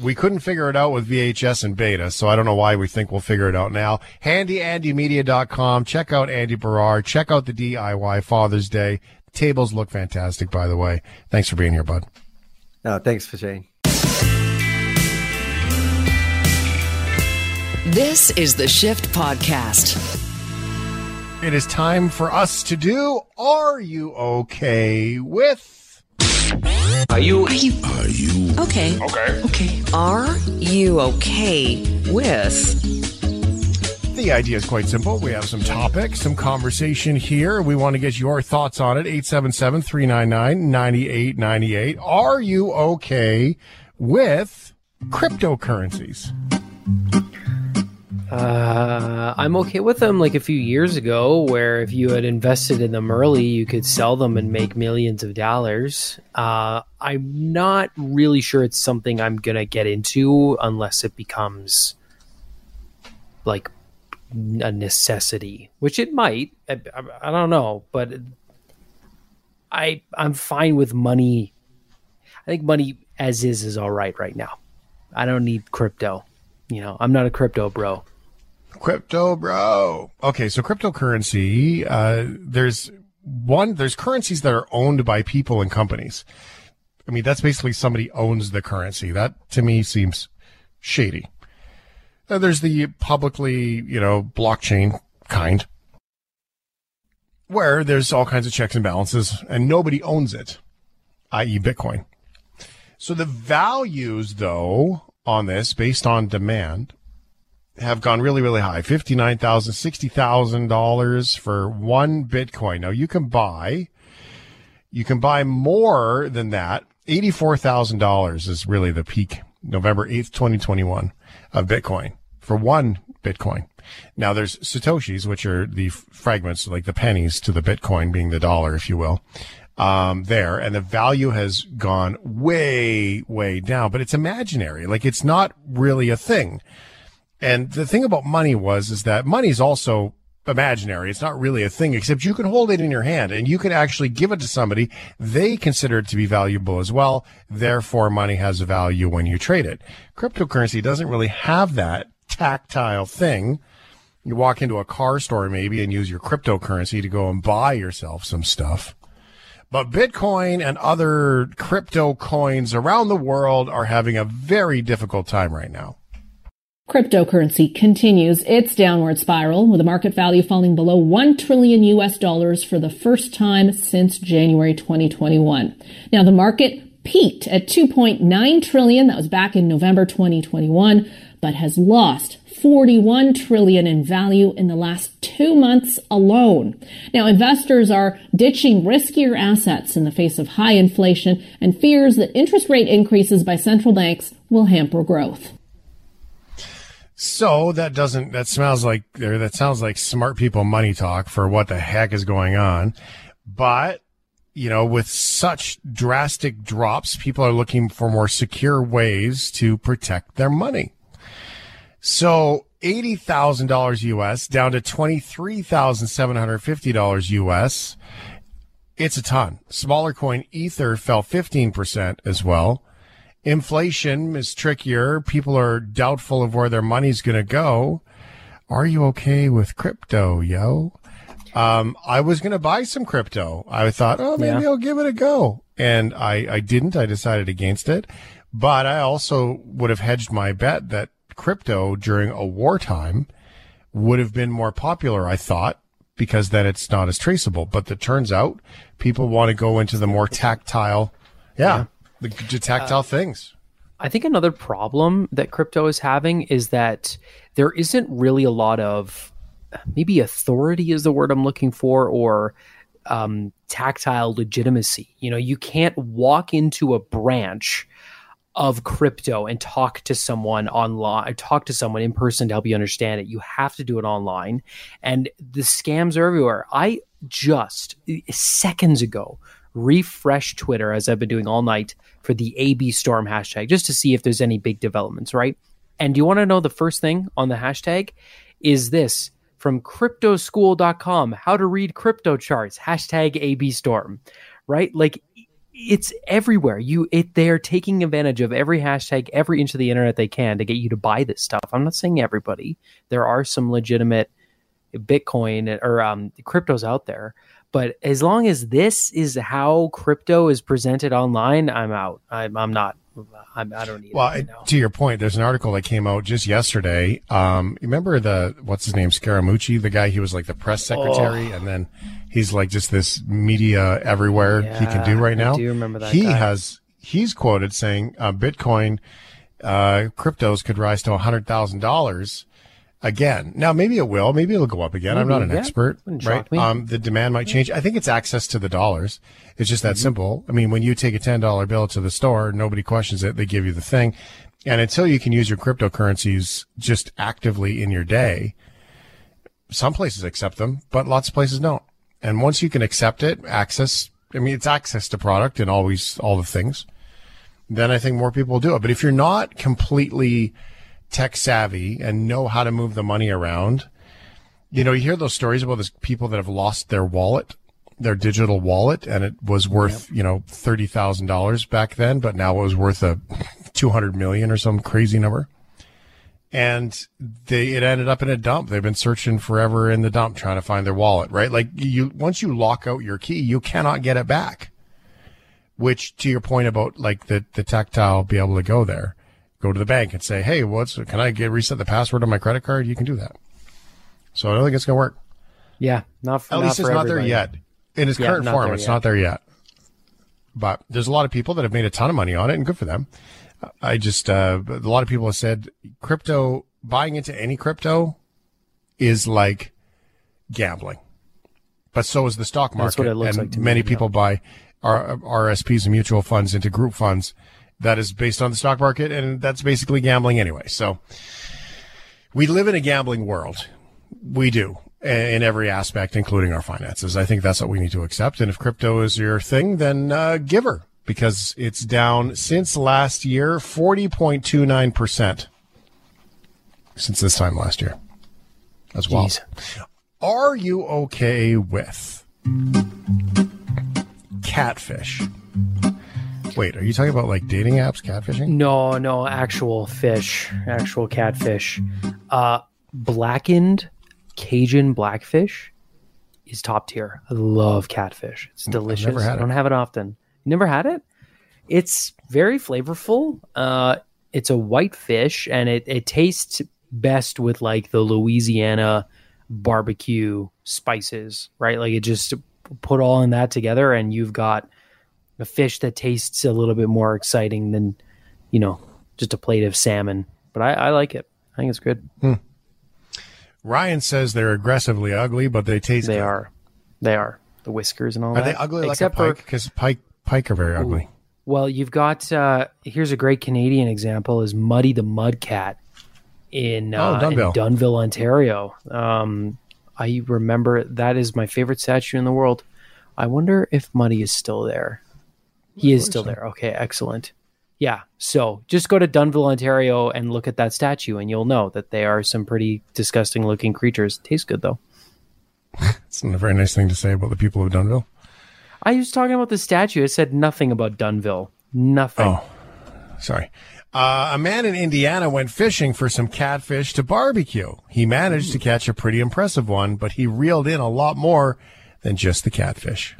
We couldn't figure it out with VHS and beta, so I don't know why we think we'll figure it out now. HandyAndyMedia.com. Check out Andy Baryer. Check out the DIY Father's Day. Tables look fantastic, by the way. Thanks for being here, bud. No, thanks for saying. This is the Shift Podcast. It is time for us to do Are You Okay with? Are you? Are you? Are you? Okay. Okay. Okay. Are you okay with? The idea is quite simple. We have some topics, some conversation here. We want to get your thoughts on it. 877 399 9898. Are you okay with cryptocurrencies? Uh, I'm okay with them like a few years ago, where if you had invested in them early, you could sell them and make millions of dollars. Uh, I'm not really sure it's something I'm going to get into unless it becomes like a necessity, which it might. I, I, I don't know, but I I'm fine with money. I think money as is is all right right now. I don't need crypto. You know, I'm not a crypto bro. Crypto, bro. Okay, so cryptocurrency, uh, there's one, there's currencies that are owned by people and companies. I mean, that's basically somebody owns the currency. That to me seems shady. Uh, there's the publicly, you know, blockchain kind, where there's all kinds of checks and balances and nobody owns it, i.e., Bitcoin. So the values, though, on this based on demand have gone really, really high. $59,000, $60,000 for one Bitcoin. Now you can buy, you can buy more than that. $84,000 is really the peak November 8th, 2021 of Bitcoin for one Bitcoin. Now there's Satoshis, which are the fragments, like the pennies to the Bitcoin being the dollar, if you will. Um, there and the value has gone way, way down, but it's imaginary. Like it's not really a thing. And the thing about money was, is that money is also imaginary. It's not really a thing, except you can hold it in your hand and you can actually give it to somebody. They consider it to be valuable as well. Therefore, money has a value when you trade it. Cryptocurrency doesn't really have that tactile thing. You walk into a car store maybe and use your cryptocurrency to go and buy yourself some stuff. But Bitcoin and other crypto coins around the world are having a very difficult time right now. Cryptocurrency continues its downward spiral with the market value falling below 1 trillion US dollars for the first time since January 2021. Now the market peaked at 2.9 trillion. That was back in November 2021, but has lost 41 trillion in value in the last two months alone. Now, investors are ditching riskier assets in the face of high inflation and fears that interest rate increases by central banks will hamper growth. So that doesn't, that smells like, or that sounds like smart people money talk for what the heck is going on. But, you know, with such drastic drops, people are looking for more secure ways to protect their money. So $80,000 US down to $23,750 US. It's a ton. Smaller coin Ether fell 15% as well. Inflation is trickier. People are doubtful of where their money's going to go. Are you okay with crypto, yo? Um, I was going to buy some crypto. I thought, oh, maybe yeah. I'll give it a go. And I, I didn't. I decided against it. But I also would have hedged my bet that crypto during a wartime would have been more popular, I thought, because then it's not as traceable. But it turns out people want to go into the more tactile. yeah. yeah the, the tactile uh, things. I think another problem that crypto is having is that there isn't really a lot of maybe authority is the word I'm looking for, or um, tactile legitimacy. You know, you can't walk into a branch of crypto and talk to someone online, talk to someone in person to help you understand it. You have to do it online. And the scams are everywhere. I just seconds ago refreshed Twitter as I've been doing all night for the AB Storm hashtag just to see if there's any big developments, right? And you want to know the first thing on the hashtag? Is this from cryptoschool.com, how to read crypto charts, hashtag AB Storm, right? Like it's everywhere. You it they're taking advantage of every hashtag, every inch of the internet they can to get you to buy this stuff. I'm not saying everybody. There are some legitimate Bitcoin or um, cryptos out there, but as long as this is how crypto is presented online, I'm out. I'm, I'm not. I'm, I do not need well, it. Well, to your point, there's an article that came out just yesterday. Um, remember the what's his name, Scaramucci, the guy he was like the press secretary, oh. and then he's like just this media everywhere yeah, he can do right now. I do remember that? He guy. has he's quoted saying uh, Bitcoin uh, cryptos could rise to hundred thousand dollars again. Now, maybe it will. Maybe it'll go up again. Maybe, I'm not an yeah. expert, right? Um, the demand might change. I think it's access to the dollars. It's just that mm-hmm. simple. I mean, when you take a $10 bill to the store, nobody questions it. They give you the thing. And until you can use your cryptocurrencies just actively in your day, some places accept them, but lots of places don't. And once you can accept it, access, I mean, it's access to product and always all the things, then I think more people will do it. But if you're not completely tech savvy and know how to move the money around. You know, you hear those stories about those people that have lost their wallet, their digital wallet, and it was worth, yep. you know, $30,000 back then, but now it was worth a 200 million or some crazy number. And they, it ended up in a dump. They've been searching forever in the dump trying to find their wallet, right? Like you, once you lock out your key, you cannot get it back. Which to your point about like the, the tactile be able to go there go to the bank and say, "Hey, what's can I get reset the password on my credit card?" You can do that. So I don't think it's going to work. Yeah, not for, at not least it's not everybody. there yet. In its yeah, current form, it's yet. not there yet. But there's a lot of people that have made a ton of money on it, and good for them. I just uh, a lot of people have said crypto buying into any crypto is like gambling, but so is the stock market. and like many me, people yeah. buy RSPs and mutual funds into group funds that is based on the stock market, and that's basically gambling anyway. So we live in a gambling world. We do in every aspect, including our finances. I think that's what we need to accept. And if crypto is your thing, then uh, give her because it's down since last year, 40.29% since this time last year as well. Jeez. Are you okay with catfish? Wait, are you talking about like dating apps, catfishing? No, no, actual fish, actual catfish. Uh, blackened Cajun blackfish is top tier. I love catfish. It's delicious. I've never had I don't have it often. You never had it? It's very flavorful. Uh, it's a white fish, and it it tastes best with like the Louisiana barbecue spices, right? Like it just put all in that together, and you've got a fish that tastes a little bit more exciting than, you know, just a plate of salmon. But I, I like it. I think it's good. Hmm. Ryan says they're aggressively ugly, but they taste. They good. are. They are the whiskers and all are that. Are they ugly Except like a pike? Because pike pike are very ugly. Well, you've got uh, here's a great Canadian example: is Muddy the Mudcat in, uh, oh, Dunnville. in Dunnville, Ontario. Um, I remember that is my favorite statue in the world. I wonder if Muddy is still there. He is still so. there. Okay, excellent. Yeah. So just go to Dunnville, Ontario and look at that statue and you'll know that they are some pretty disgusting looking creatures. Tastes good though. it's not a very nice thing to say about the people of Dunnville. I was talking about the statue. It said nothing about Dunnville. Nothing. Oh, sorry. Uh, a man in Indiana went fishing for some catfish to barbecue. He managed to catch a pretty impressive one, but he reeled in a lot more than just the catfish.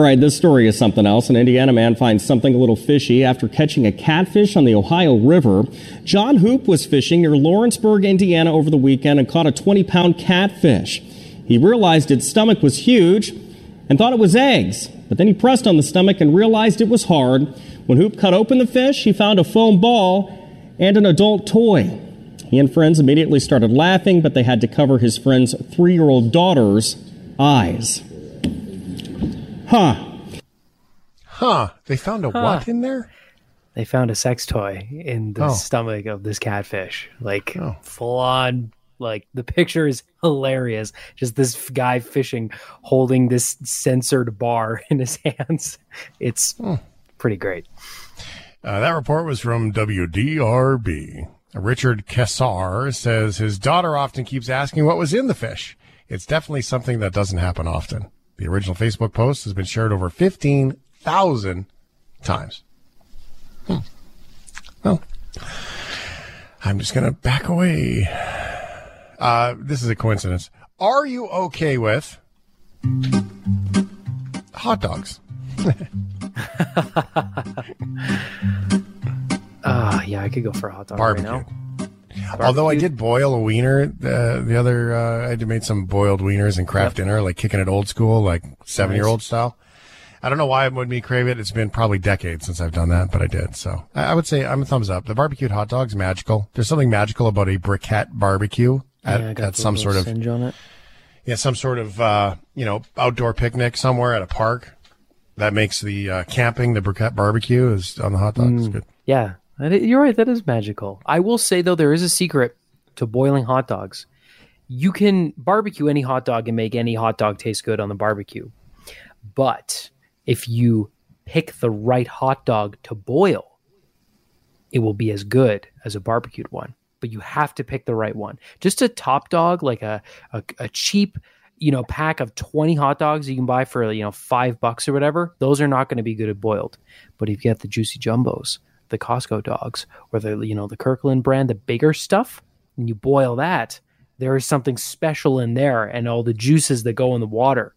All right, this story is something else. An Indiana man finds something a little fishy after catching a catfish on the Ohio River. John Hoop was fishing near Lawrenceburg, Indiana over the weekend and caught a 20 pound catfish. He realized its stomach was huge and thought it was eggs, but then he pressed on the stomach and realized it was hard. When Hoop cut open the fish, he found a foam ball and an adult toy. He and friends immediately started laughing, but they had to cover his friend's three year old daughter's eyes. Huh. Huh. They found a huh. what in there? They found a sex toy in the oh. stomach of this catfish. Like oh. full on like the picture is hilarious. Just this guy fishing holding this censored bar in his hands. It's hmm. pretty great. Uh, that report was from WDRB. Richard Kessar says his daughter often keeps asking what was in the fish. It's definitely something that doesn't happen often. The original Facebook post has been shared over 15,000 times. Hmm. Well, I'm just gonna back away. Uh, this is a coincidence. Are you okay with hot dogs? Ah, yeah, I could go for a hot dog Barbecue. right now. Although I did boil a wiener uh, the other, uh, I made some boiled wieners and Kraft Dinner, like kicking it old school, like seven year old style. I don't know why it made me crave it. It's been probably decades since I've done that, but I did. So I, I would say I'm a thumbs up. The barbecued hot dog's magical. There's something magical about a briquette barbecue at, Yeah, at some sort of singe on it. yeah, some sort of uh, you know outdoor picnic somewhere at a park. That makes the uh, camping, the briquette barbecue is on the hot dog. It's good. Yeah, you're right. That is magical. I will say though, there is a secret to boiling hot dogs. You can barbecue any hot dog and make any hot dog taste good on the barbecue, but if you pick the right hot dog to boil, it will be as good as a barbecued one. But you have to pick the right one. Just a top dog, like a a, a cheap, you know, pack of twenty hot dogs you can buy for you know five bucks or whatever. Those are not going to be good at boiled. But if you get the juicy jumbos, the Costco dogs, or the you know the Kirkland brand, the bigger stuff, and you boil that, there is something special in there, and all the juices that go in the water.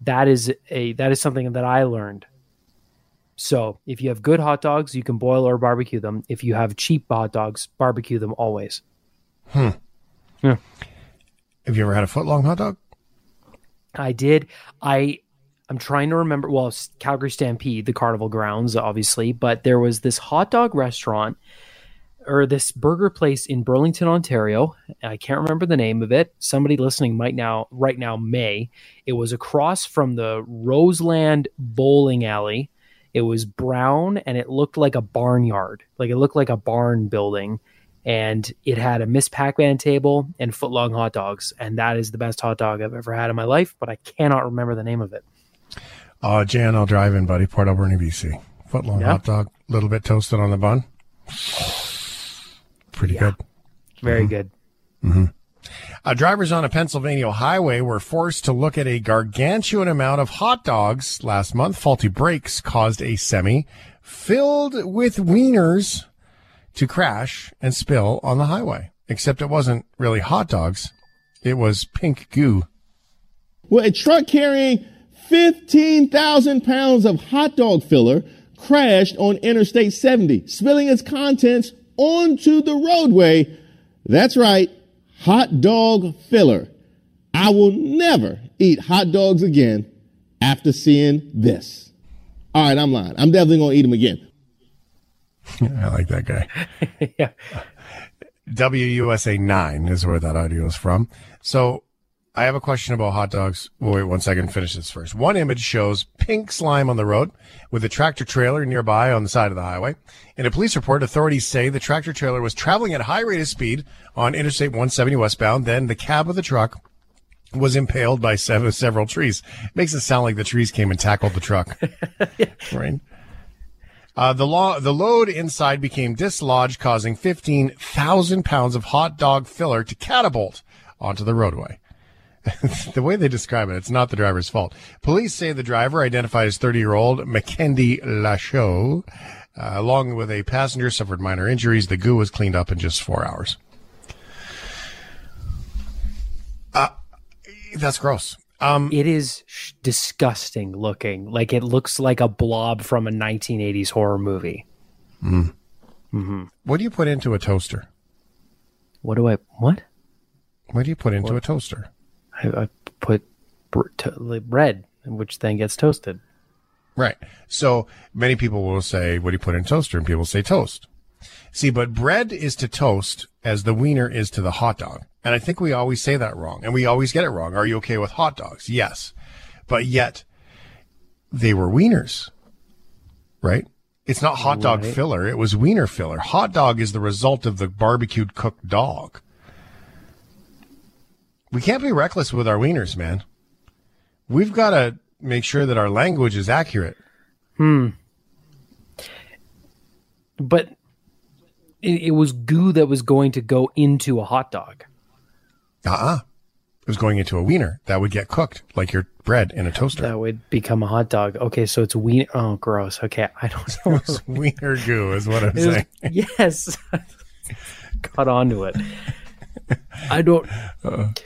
That is a that is something that I learned. So if you have good hot dogs, you can boil or barbecue them. If you have cheap hot dogs, barbecue them always. Hmm. Yeah. Have you ever had a foot long hot dog? I did. I I'm trying to remember. Well, Calgary Stampede, the carnival grounds, obviously, but there was this hot dog restaurant or this burger place in Burlington, Ontario. I can't remember the name of it. Somebody listening might now, right now, may. It was across from the Roseland Bowling Alley. It was brown and it looked like a barnyard, like it looked like a barn building. And it had a Miss Pac Man table and footlong hot dogs. And that is the best hot dog I've ever had in my life, but I cannot remember the name of it. Uh, Jan, drive in, buddy. Port Alberni, BC. Foot long Yeah. hot dog, a little bit toasted on the bun. Pretty good. Very good. Uh, drivers on a Pennsylvania highway were forced to look at a gargantuan amount of hot dogs last month. Faulty brakes caused a semi filled with wieners to crash and spill on the highway. Except it wasn't really hot dogs. It was pink goo. Well, a truck carrying 15,000 pounds of hot dog filler crashed on Interstate 70, spilling its contents onto the roadway. That's right, hot dog filler. I will never eat hot dogs again after seeing this. All right, I'm lying. I'm definitely going to eat them again. I like that guy. yeah. WUSA 9 is where that audio is from. So I have a question about hot dogs. Wait one second, finish this first. One image shows pink slime on the road with a tractor trailer nearby on the side of the highway. In a police report, authorities say the tractor trailer was traveling at a high rate of speed on Interstate 170 westbound. Then the cab of the truck was impaled by sev- several trees. Makes it sound like the trees came and tackled the truck. right? Uh, the, lo- the load inside became dislodged, causing 15,000 pounds of hot dog filler to catapult onto the roadway. the way they describe it, it's not the driver's fault. Police say the driver, identified as 30 year old Mackenzie Lachaud, uh, along with a passenger, suffered minor injuries. The goo was cleaned up in just four hours. Uh, that's gross. Um, It is sh- disgusting looking. Like it looks like a blob from a 1980s horror movie. Hmm. what do you put into a toaster? What do I what? What do you put into a toaster? I, I put br- to, bread, which then gets toasted. Right. So many people will say, what do you put in toaster? And people say toast. See, but bread is to toast as the wiener is to the hot dog. And I think we always say that wrong and we always get it wrong. Are you okay with hot dogs? Yes. But yet they were wieners, right? It's not hot dog Right. filler. It was wiener filler. Hot dog is the result of the barbecued cooked dog. We can't be reckless with our wieners, man. We've got to make sure that our language is accurate. Hmm. But it, it was goo that was going to go into a hot dog. Uh-uh. It was going into a wiener that would get cooked like your bread in a toaster. That would become a hot dog. Okay, so it's wiener. Oh, gross. Okay, I don't know. wiener goo is what I'm It was- saying. yes, got onto it. I don't.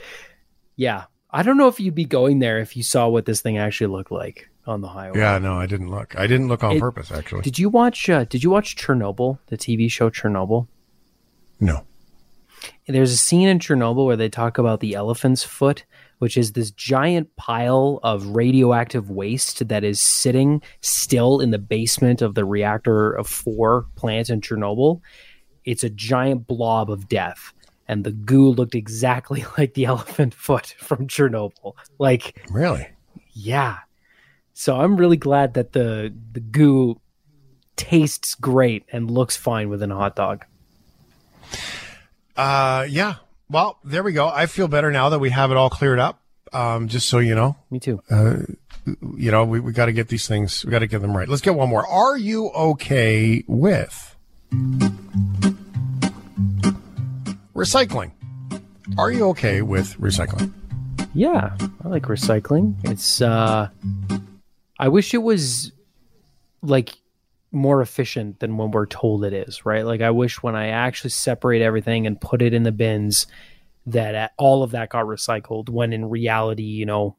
Yeah, I don't know if you'd be going there if you saw what this thing actually looked like on the highway. Yeah, no, I didn't look. I didn't look on It- purpose, actually. Did you watch? Uh, did you watch Chernobyl, the TV show Chernobyl? no. There's a scene in Chernobyl where they talk about the elephant's foot, which is this giant pile of radioactive waste that is sitting still in the basement of the reactor of four plant in Chernobyl. It's a giant blob of death. And the goo looked exactly like the elephant foot from Chernobyl. Like, Really? yeah. So I'm really glad that the the goo tastes great and looks fine within a hot dog. Uh, yeah. Well, there we go. I feel better now that we have it all cleared up. Um, just so you know, Me too. you know, we, we got to get these things, we got to get them right. Let's get one more. Are you okay with recycling? Are you okay with recycling? Yeah, I like recycling. It's uh I wish it was like more efficient than when we're told it is, right? Like I wish when I actually separate everything and put it in the bins that uh, all of that got recycled when in reality, you know,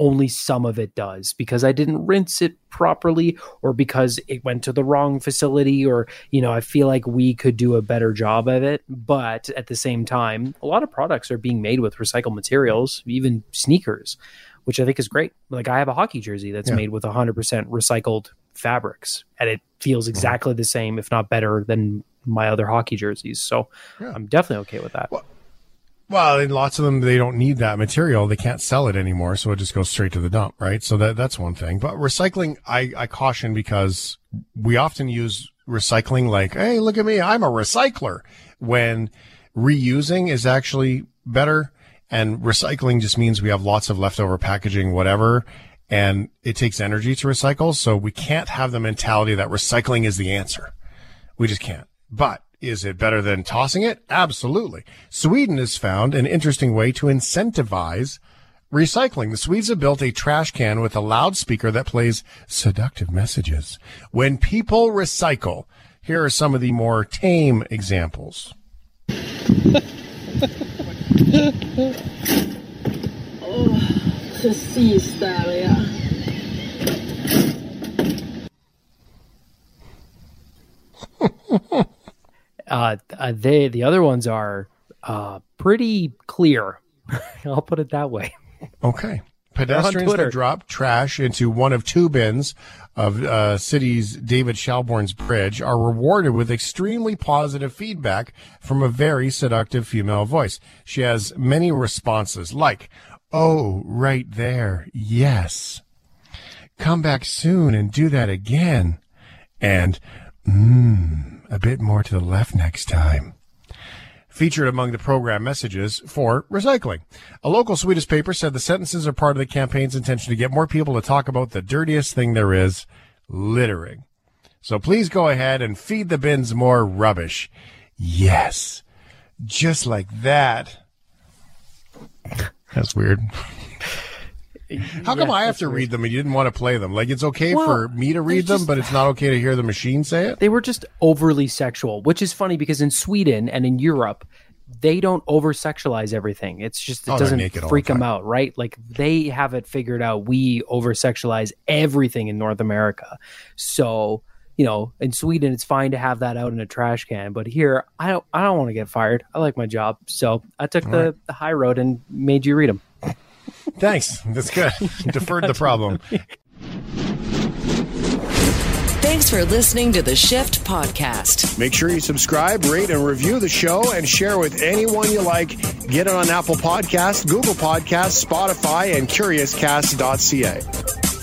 only some of it does because I didn't rinse it properly or because it went to the wrong facility or you know I feel like we could do a better job of it. But at the same time a lot of products are being made with recycled materials even sneakers which I think is great. Like I have a hockey jersey that's Yeah. made with 100% recycled fabrics and it feels uh-huh. exactly the same if not better than my other hockey jerseys. So Yeah. I'm definitely okay with that. Well, and lots of them they don't need that material. They can't sell it anymore, so it just goes straight to the dump, right? So that that's one thing. But recycling, I, I caution because we often use recycling like, hey, look at me, I'm a recycler. When reusing is actually better, and recycling just means we have lots of leftover packaging, whatever, and it takes energy to recycle. So we can't have the mentality that recycling is the answer. We just can't. But is it better than tossing it? Absolutely. Sweden has found an interesting way to incentivize recycling. The Swedes have built a trash can with a loudspeaker that plays seductive messages. When people recycle, here are some of the more tame examples. Precis där ja. uh, uh they the other ones are uh pretty clear I'll put it that way Okay. Pedestrians that drop trash into one of two bins of uh, city's David Shelbourne's bridge are rewarded with extremely positive feedback from a very seductive female voice. She has many responses like, "Oh, right there, yes. Come back soon and do that again," and "Mmm, a bit more to the left next time." featured among the program messages for recycling. A local Swedish paper said the sentences are part of the campaign's intention to get more people to talk about the dirtiest thing there is, littering. So please go ahead and feed the bins more rubbish. Yes. Just like that. That's weird. How come I have to read them and you didn't want to play them? Like it's okay Well, for me to read them, just- but it's not okay to hear the machine say it? they were just overly sexual, which is funny because in Sweden and in Europe, they don't over sexualize everything. It's just it Oh, doesn't freak the them out, right? Like they have it figured out. We over sexualize everything in North America. So, you know, in Sweden it's fine to have that out in a trash can, but here I don't I don't want to get fired. I like my job. So, I took the, the high road and made you read them. Thanks. That's good. Deferred the problem. Thanks for listening to the Shift Podcast. Make sure you subscribe, rate, and review the show and share with anyone you like. Get it on Apple Podcasts, Google Podcasts, Spotify, and CuriousCast.ca.